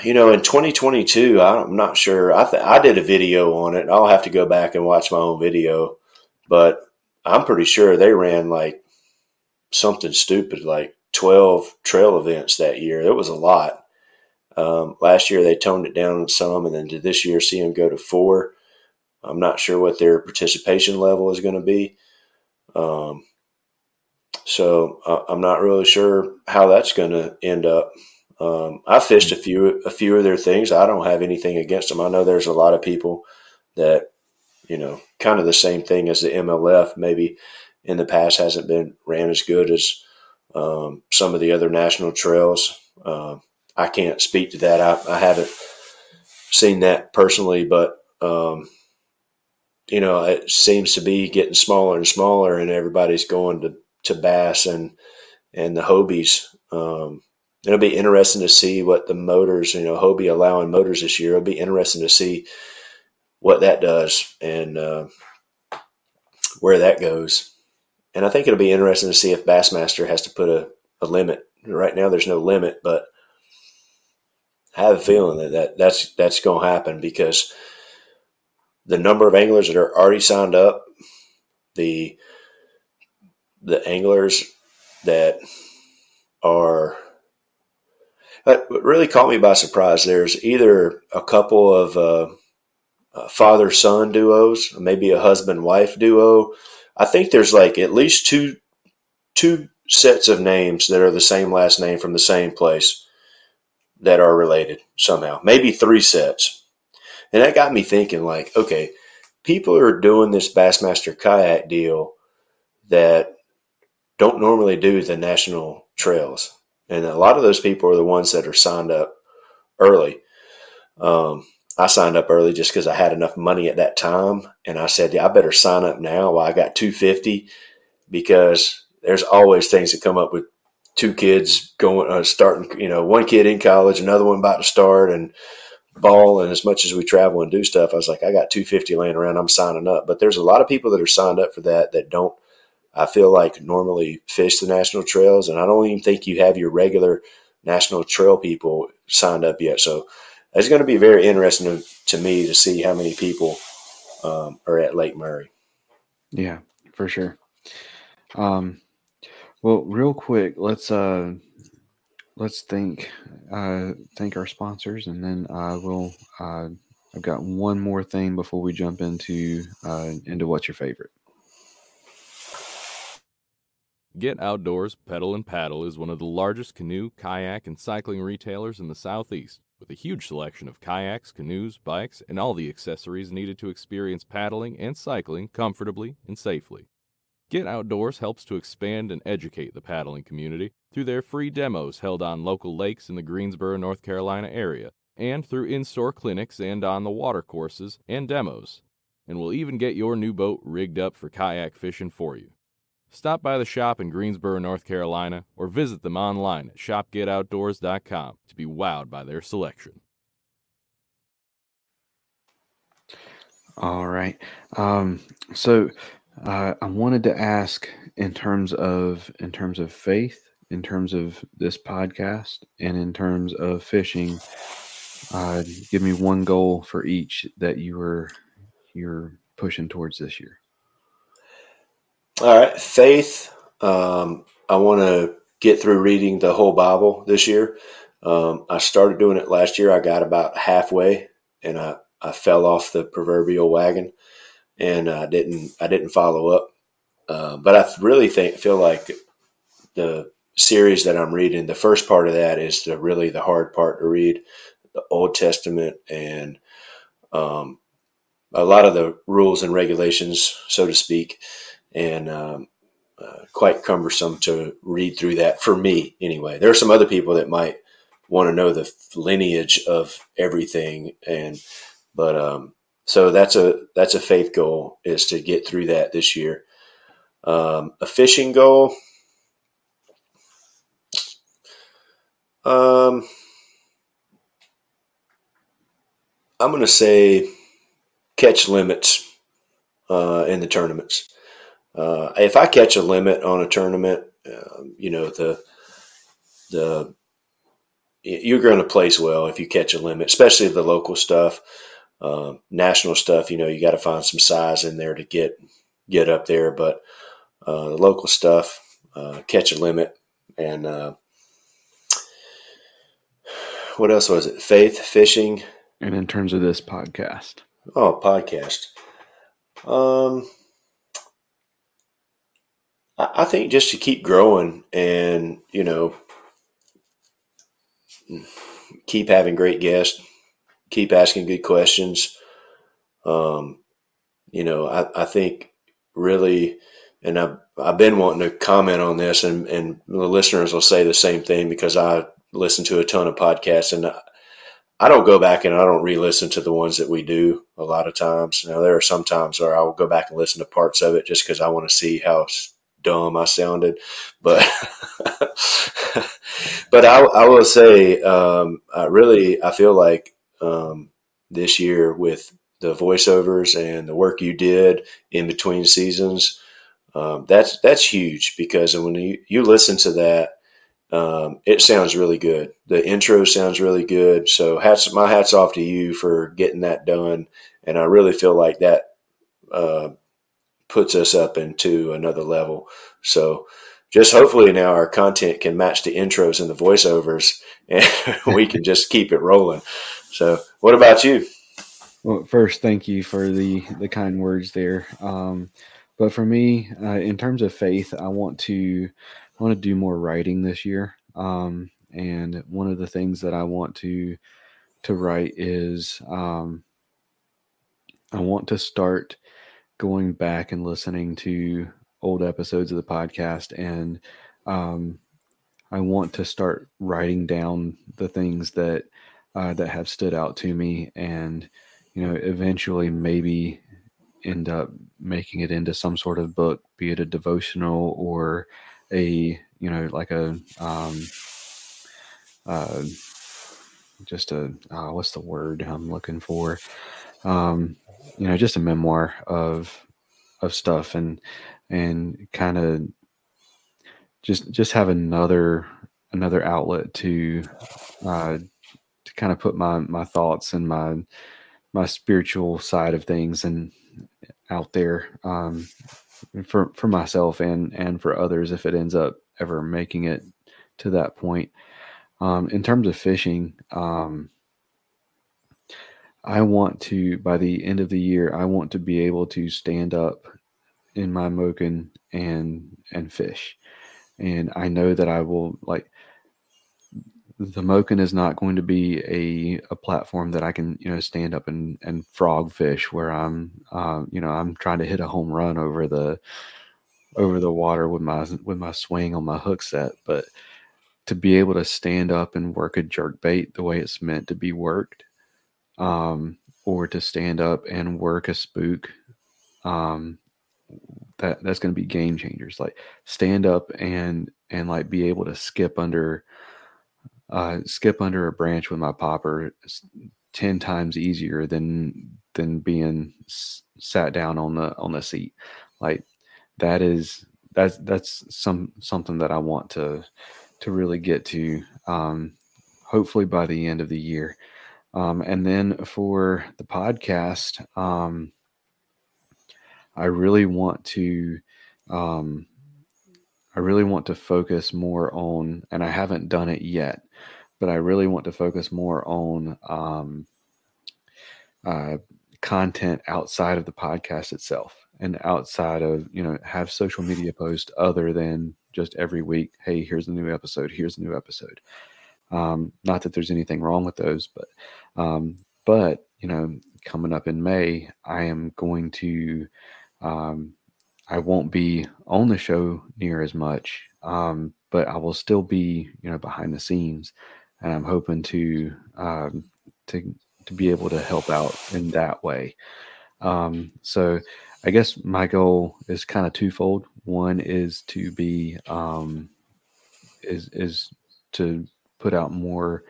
you know, in 2022, I'm not sure. I th- I did a video on it. I'll have to go back and watch my own video, but I'm pretty sure they ran like something stupid, like 12 trail events that year. It was a lot. Um, last year they toned it down some, and then to this year see them go to four. I'm not sure what their participation level is going to be. Um, so uh, I'm not really sure how that's going to end up. Um, I fished a few a few of their things. I don't have anything against them. I know there's a lot of people that you know kind of the same thing as the MLF. Maybe in the past hasn't been ran as good as um, some of the other national trails. Uh, I can't speak to that. I, I, haven't seen that personally, but um, you know, it seems to be getting smaller and smaller, and everybody's going to, to Bass and and the Hobies. Um, it'll be interesting to see what the motors, you know, Hobie allowing motors this year. It'll be interesting to see what that does and uh, where that goes. And I think it'll be interesting to see if Bassmaster has to put a, a limit. Right now, there's no limit, but I have a feeling that, that that's that's going to happen because the number of anglers that are already signed up, the the anglers that are what really caught me by surprise. There's either a couple of uh, uh, father son duos, maybe a husband wife duo. I think there's like at least two two sets of names that are the same last name from the same place that are related somehow. Maybe three sets. And that got me thinking, like, okay, people are doing this Bassmaster kayak deal that don't normally do the national trails. And a lot of those people are the ones that are signed up early. Um, I signed up early just because I had enough money at that time. And I said, yeah, I better sign up now while I got 250 because there's always things that come up with two kids going, uh, starting, you know, one kid in college, another one about to start. And, ball and as much as we travel and do stuff, I was like, I got 250 laying around. I'm signing up. But there's a lot of people that are signed up for that that don't, I feel like, normally fish the national trails. And I don't even think you have your regular national trail people signed up yet. So it's going to be very interesting to, to me to see how many people um, are at Lake Murray. Yeah, for sure. Um, well, real quick, let's uh, let's thank uh, thank our sponsors, and then we'll. Uh, I've got one more thing before we jump into uh, into what's your favorite. Get Outdoors Pedal and Paddle is one of the largest canoe, kayak, and cycling retailers in the Southeast, with a huge selection of kayaks, canoes, bikes, and all the accessories needed to experience paddling and cycling comfortably and safely. Get Outdoors helps to expand and educate the paddling community through their free demos held on local lakes in the Greensboro, North Carolina area, and through in store clinics and on the water courses and demos. And will even get your new boat rigged up for kayak fishing for you. Stop by the shop in Greensboro, North Carolina, or visit them online at shopgetoutdoors.com to be wowed by their selection. All right. Um, so uh, I wanted to ask in terms of in terms of faith, in terms of this podcast, and in terms of fishing. Uh, give me one goal for each that you were you're pushing towards this year. All right, faith. Um, I want to get through reading the whole Bible this year. Um, I started doing it last year. I got about halfway, and I I fell off the proverbial wagon and I didn't I didn't follow up. Uh, but I really think feel like the series that I'm reading, the first part of that is the really the hard part to read, the Old Testament and um, a lot of the rules and regulations, so to speak, and um, uh, quite cumbersome to read through that for me anyway. There are some other people that might want to know the lineage of everything, and but um, so that's a that's a faith goal is to get through that this year. Um, a fishing goal. Um, I'm going to say catch limits uh, in the tournaments. Uh, if I catch a limit on a tournament, uh, you know the the you're going to place well if you catch a limit, especially the local stuff. Um, national stuff, you know, you got to find some size in there to get get up there. But uh, the local stuff, uh, catch a limit, and uh, what else was it? Faith fishing. And in terms of this podcast, oh, podcast. Um, I, think just to keep growing and you know keep having great guests, keep asking good questions. Um, you know, I, I think really, and I've, I've been wanting to comment on this, and, and the listeners will say the same thing because I listen to a ton of podcasts, and I, I don't go back and I don't re-listen to the ones that we do a lot of times. Now there are some times where I will go back and listen to parts of it just because I want to see how dumb I sounded, but <laughs> but I, I, will say, um, I really I feel like um, this year with the voiceovers and the work you did in between seasons, um, that's that's huge because when you, you listen to that, um, it sounds really good. The intro sounds really good. So hats my hats off to you for getting that done, and I really feel like that. Uh, puts us up into another level. So just hopefully now our content can match the intros and the voiceovers <laughs> and we can just keep it rolling. So what about you? Well, first, thank you for the, the kind words there. Um, but for me, uh, in terms of faith, I want to I want to do more writing this year. Um, and one of the things that I want to to write is um, I want to start going back and listening to old episodes of the podcast and um, I want to start writing down the things that uh, that have stood out to me and you know eventually maybe end up making it into some sort of book be it a devotional or a you know like a um, uh, just a uh, what's the word I'm looking for? Um, you know just a memoir of of stuff and and kind of just just have another another outlet to uh, to kind of put my my thoughts and my my spiritual side of things and out there um, for for myself and and for others if it ends up ever making it to that point. Um, in terms of fishing, um, I want to by the end of the year, I want to be able to stand up in my Moken and and fish, and I know that I will like the Moken is not going to be a, a platform that I can you know stand up and and frog fish where I'm uh, you know I'm trying to hit a home run over the over the water with my with my swing on my hook set, but to be able to stand up and work a jerk bait the way it's meant to be worked um, or to stand up and work a spook, um, that that's going to be game changers. Like stand up and and like be able to skip under, uh, skip under a branch with my popper ten times easier than than being s- sat down on the on the seat. Like that is that's that's some something that I want to to really get to. Um, hopefully by the end of the year. Um, and then for the podcast, um, I really want to, um, I really want to focus more on, and I haven't done it yet, but I really want to focus more on um, uh, content outside of the podcast itself and outside of you know have social media posts other than just every week hey here's a new episode here's a new episode. Um, not that there's anything wrong with those, but um, but you know, coming up in May, I am going to um, I won't be on the show near as much, um, but I will still be you know behind the scenes, and I'm hoping to um, to to be able to help out in that way. Um, so I guess my goal is kind of twofold. One is to be um, is is to put out more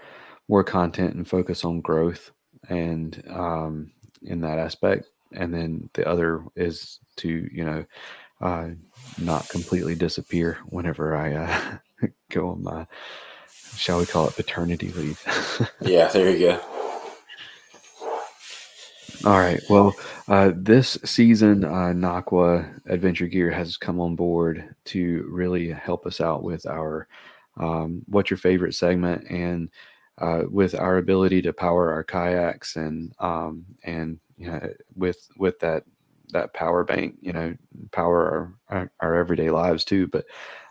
more content and focus on growth and um, in that aspect. And then the other is to you know uh, not completely disappear whenever I uh, <laughs> go on my shall we call it paternity leave? <laughs> Yeah, there you go. All right. Well, uh, this season, uh, Nocqua Adventure Gear has come on board to really help us out with our um, "What's Your Favorite" segment and uh, with our ability to power our kayaks and um, and you know with with that that power bank, you know, power our our, our everyday lives too. But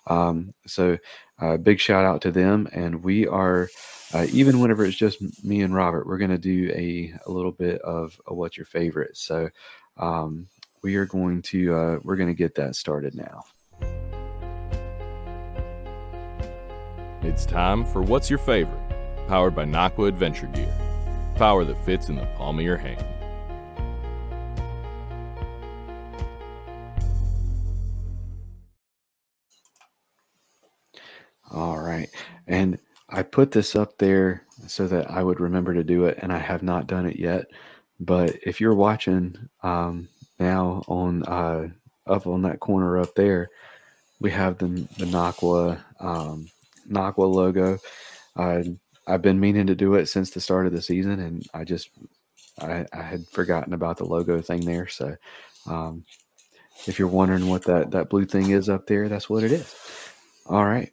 um, so, uh, big shout out to them, and we are uh, even whenever it's just me and Robert, we're going to do a, a little bit of, of what's your favorite. So um, we are going to uh, we're going to get that started now. It's time for What's Your Favorite, powered by Nocqua Adventure Gear. Power that fits in the palm of your hand. All right, and I put this up there so that I would remember to do it, and I have not done it yet. But if you're watching um, now on uh, up on that corner up there, we have the the Nocqua um, Nocqua logo. Uh, I've been meaning to do it since the start of the season, and I just I, I had forgotten about the logo thing there. So um, if you're wondering what that that blue thing is up there, that's what it is. All right,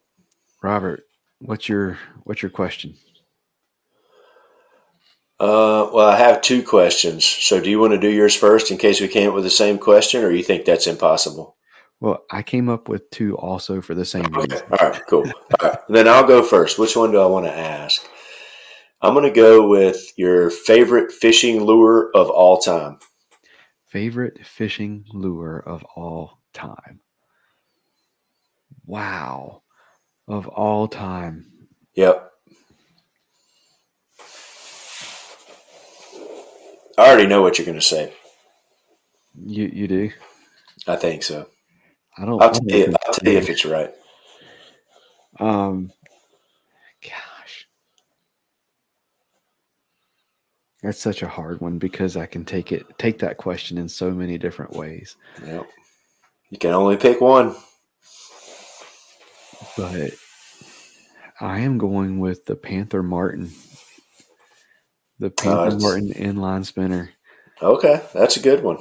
Robert, what's your what's your question? Uh, well, I have two questions. So, do you want to do yours first in case we came up with the same question, or you think that's impossible? Well, I came up with two also for the same Okay. reason. All right. Cool. All right. Then I'll go first. Which one do I want to ask? I'm going to go with your favorite fishing lure of all time. Favorite fishing lure of all time. Wow. Of all time. Yep. I already know what you're going to say. You you do? I think so. I don't I'll tell you. I'll tell you if it's right. Um gosh. That's such a hard one because I can take it take that question in so many different ways. Yep. You can only pick one. But I am going with the Panther Martin. The Panther Martin inline spinner. Okay, that's a good one.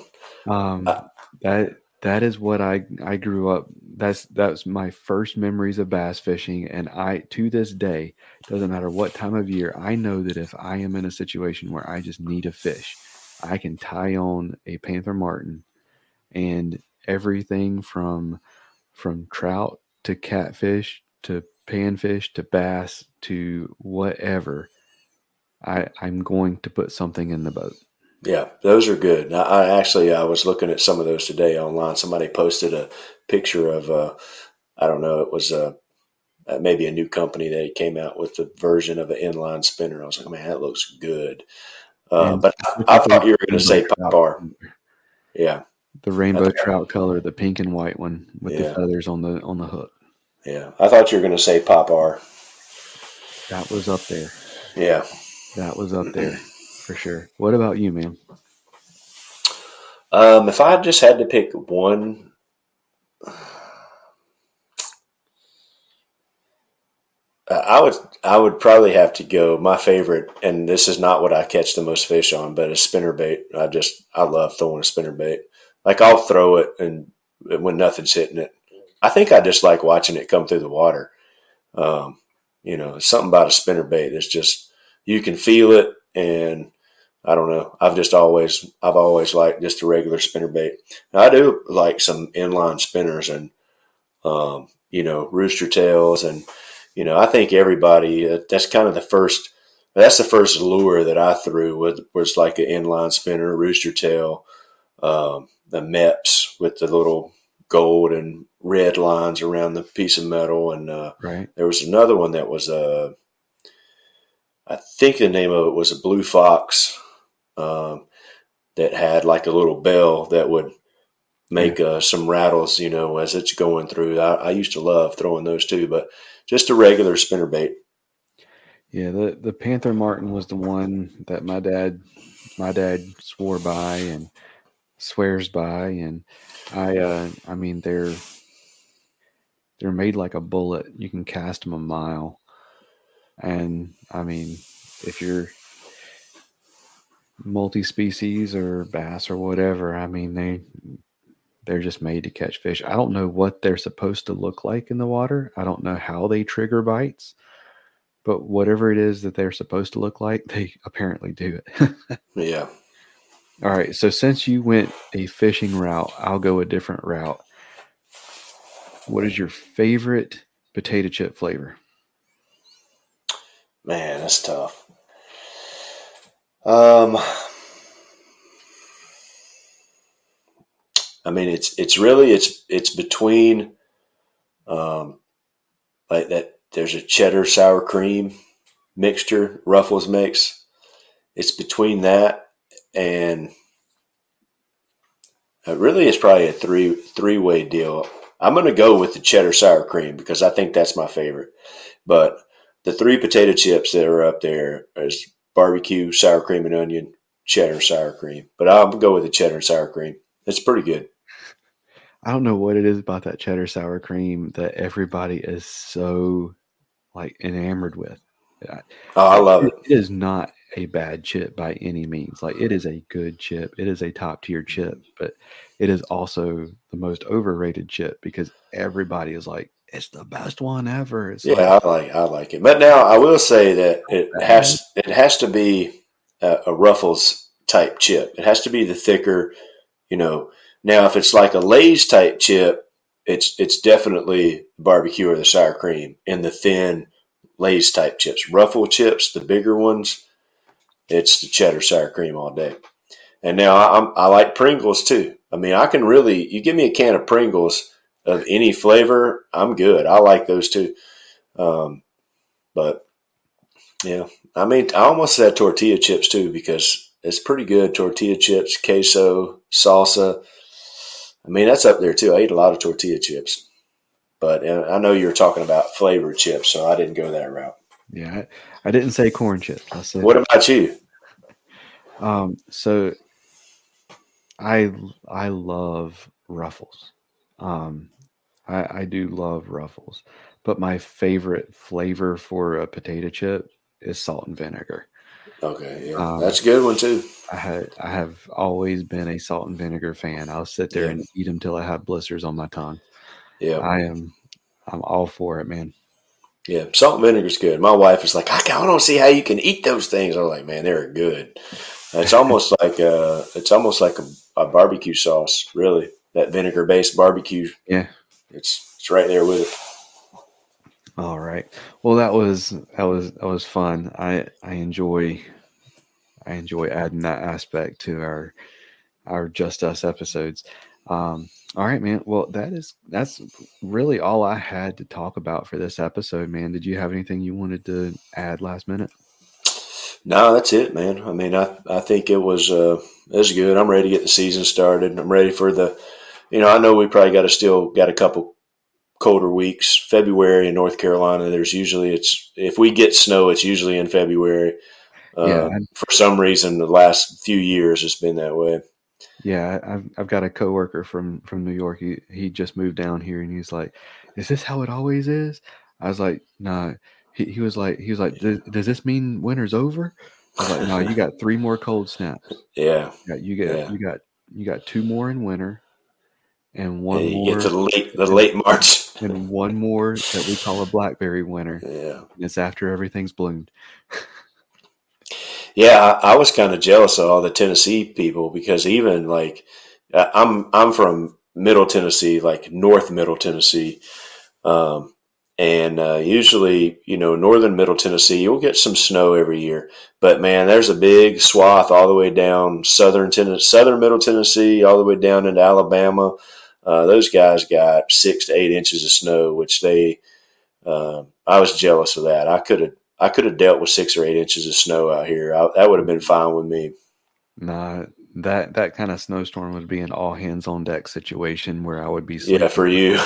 Um, Uh, that that is what I I grew up. That's that's my first memories of bass fishing, and I to this day doesn't matter what time of year. I know that if I am in a situation where I just need a fish, I can tie on a Panther Martin, and everything from from trout to catfish to panfish to bass to whatever. I I'm going to put something in the boat. Yeah, those are good. I, I actually I was looking at some of those today online. Somebody posted a picture of uh, I don't know, it was uh, uh, maybe a new company that came out with the version of an inline spinner. I was like, man, that looks good. Uh, but I, I thought you were going to say Pop-R. Yeah, the rainbow trout color, the pink and white one with Yeah. the feathers on the on the hook. yeah. I thought you were going to say Pop-R. That was up there. Yeah. That was up there for sure. What about you, man? Um, if I just had to pick one, uh, I would I would probably have to go. My favorite, and this is not what I catch the most fish on, but a spinner bait. I just I love throwing a spinner bait. Like I'll throw it, and when nothing's hitting it, I think I just like watching it come through the water. Um, you know, something about a spinner bait. It's just you can feel it, and I don't know. I've just always I've always liked just a regular spinner bait. Now, I do like some inline spinners and um, you know rooster tails and you know I think everybody uh, that's kind of the first that's the first lure that I threw was was like an inline spinner rooster tail um, the Mepps with the little gold and red lines around the piece of metal and uh, Right? there was another one that was uh, I think the name of it was a blue fox um, that had like a little bell that would make uh, some rattles, you know, as it's going through. I, I used to love throwing those too, but just a regular spinner bait. Yeah, the the Panther Martin was the one that my dad my dad swore by and swears by and I uh I mean they're they're made like a bullet. You can cast them a mile. And I mean, if you're multi-species or bass or whatever, I mean they they're just made to catch fish. I don't know what they're supposed to look like in the water. I don't know how they trigger bites, but whatever it is that they're supposed to look like, they <laughs> apparently do it. <laughs> Yeah. All right. So since you went a fishing route, I'll go a different route. What is your favorite potato chip flavor? Man, that's tough. Um, I mean, it's it's really it's it's between, um, like that. There's a cheddar sour cream mixture, Ruffles mix. It's between that and it really it's probably a three three way deal. I'm to go with the cheddar sour cream because I think that's my favorite. But the three potato chips that are up there is barbecue, sour cream and onion, cheddar sour cream. But I'll go with the cheddar sour cream. It's pretty good. I don't know what it is about that cheddar sour cream that everybody is so like enamored with. Oh, I love it. It is not a bad chip by any means. Like it is a good chip. It is a top tier chip, but it is also the most overrated chip because everybody is like, it's the best one ever. It's Yeah, like, I like I like it. But now I will say that it has it has to be a, a Ruffles type chip. It has to be the thicker, you know. Now if it's like a Lay's type chip, it's it's definitely barbecue or the sour cream and the thin Lay's type chips. Ruffle chips, the bigger ones, it's the cheddar sour cream all day. And now I, I'm, I like Pringles too. I mean, I can really you give me a can of Pringles of any flavor, I'm good. I like those too. Um, but yeah, I mean, I almost said tortilla chips too because it's pretty good. Tortilla chips, queso, salsa. I mean, that's up there too. I eat a lot of tortilla chips, but I know you're talking about flavored chips, so I didn't go that route. yeah. I, I didn't say corn chips. I said What about you? Um, so I I love Ruffles. Um, I, I do love Ruffles, but my favorite flavor for a potato chip is salt and vinegar. Okay, yeah, Um, that's a good one too. I had I have always been a salt and vinegar fan. I'll sit there Yeah. and eat them till I have blisters on my tongue. Yeah, I am I'm all for it, man. yeah, salt and vinegar's good. My wife is like, I I don't see how you can eat those things. I'm like, man, they're good. It's almost like uh it's almost like a, a barbecue sauce, really. That vinegar based barbecue. Yeah. It's it's right there with it. All right. Well, that was that was that was fun. I I enjoy I enjoy adding that aspect to our our just us episodes. Um, all right, man. Well, that is that's really all I had to talk about for this episode, man. Did you have anything you wanted to add last minute? No, that's it, man. I mean, I, I think it was uh, it was good. I'm ready to get the season started. I'm ready for the, you know, I know we probably got to still got a couple colder weeks. February in North Carolina, there's usually it's if we get snow, it's usually in February. Uh, Yeah. For some reason, the last few years, it's been that way. Yeah, I've I've got a coworker from from New York. He he just moved down here, and he's like, "Is this how it always is?" I was like, "No." He, he was like, he was like, does, "Does this mean winter's over?" I was like, "No, you got three more cold snaps. Yeah, You got you got Yeah. you got you got two more in winter, and one you more get to the late the late March. <laughs> and one more that we call a blackberry winter. <laughs> Yeah. It's after everything's bloomed. <laughs> Yeah, I, I was kind of jealous of all the Tennessee people because even like uh, I'm I'm from Middle Tennessee, like North Middle Tennessee, um, and uh, usually you know Northern Middle Tennessee you'll get some snow every year, but man, there's a big swath all the way down Southern Tennessee, Southern Middle Tennessee, all the way down into Alabama. Uh, those guys got six to eight inches of snow, which they. Uh, I was jealous of that. I could have I could have dealt with six or eight inches of snow out here. I, that would have been fine with me. Nah, that that kind of snowstorm would be an all hands on deck situation where I would be sleeping. Yeah, for you.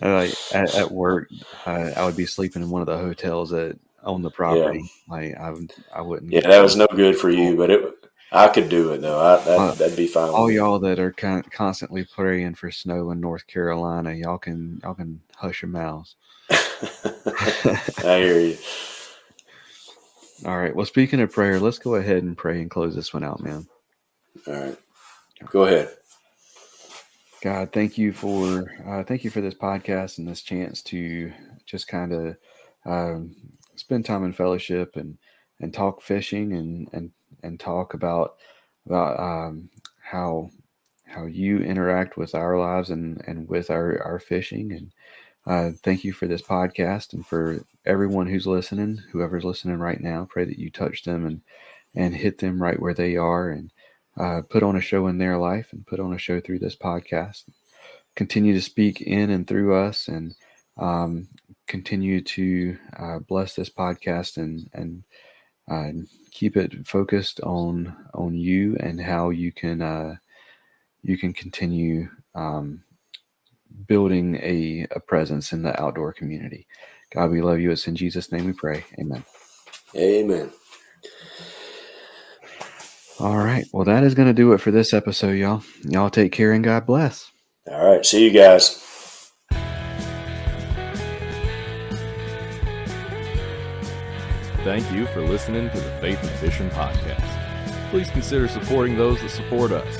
like at, at work, I, I would be sleeping in one of the hotels that own the property. Like I I wouldn't. Yeah, that was no good for you, but it. I could do it though. I, that, Uh, that'd be fine. all y'all that are con- constantly praying for snow in North Carolina, y'all can y'all can hush your mouths. <laughs> <laughs> I hear you. All right. Well, speaking of prayer, let's go ahead and pray and close this one out, man. All right. Go ahead. God, thank you for uh, thank you for this podcast and this chance to just kind of um, spend time in fellowship and and talk fishing and and and talk about about um, how how you interact with our lives and and with our our fishing. And uh, thank you for this podcast and for everyone who's listening whoever's listening right now. Pray that you touch them and and hit them right where they are and uh, put on a show in their life and put on a show through this podcast. Continue to speak in and through us and um, continue to uh, bless this podcast and and uh, keep it focused on on you and how you can uh, you can continue um, building a, a presence in the outdoor community. God, we love you. It's in Jesus' name we pray. Amen. Amen. All right. Well, that is going to do it for this episode, y'all. Y'all take care and God bless. All right. See you guys. Thank you for listening to the Faith and Fishing Podcast. Please consider supporting those that support us.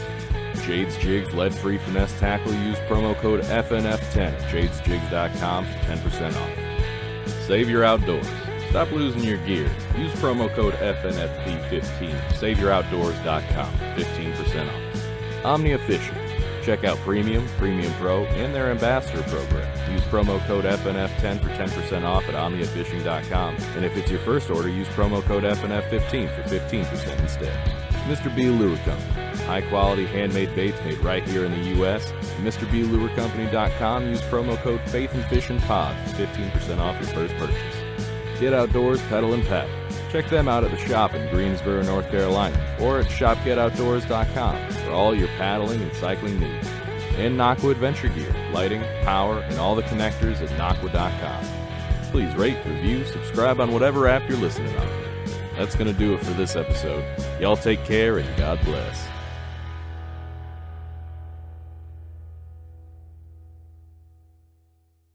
Jade's Jigs lead free finesse tackle. Use promo code FNF10 at jadesjigs.com for 10% off. Save your outdoors. Stop losing your gear. Use promo code FNFP15 at saveyouroutdoors.com for 15% off. Omnia Fishing. Check out Premium, Premium Pro, and their Ambassador program. Use promo code FNF10 for 10% off at OmniaFishing.com. And if it's your first order, use promo code FNF15 for 15% instead. Mr. B Lure Company. High quality handmade baits made right here in the U.S. MrBLureCompany.com. Use promo code Faith and Fishing Pod for 15% off your first purchase. Get outdoors, pedal and paddle. Check them out at the shop in Greensboro, North Carolina, or at shopgetoutdoors.com for all your paddling and cycling needs. And Nocqua Adventure Gear, lighting, power, and all the connectors at Nocqua.com. Please rate, review, subscribe on whatever app you're listening on. That's going to do it for this episode. Y'all take care and God bless.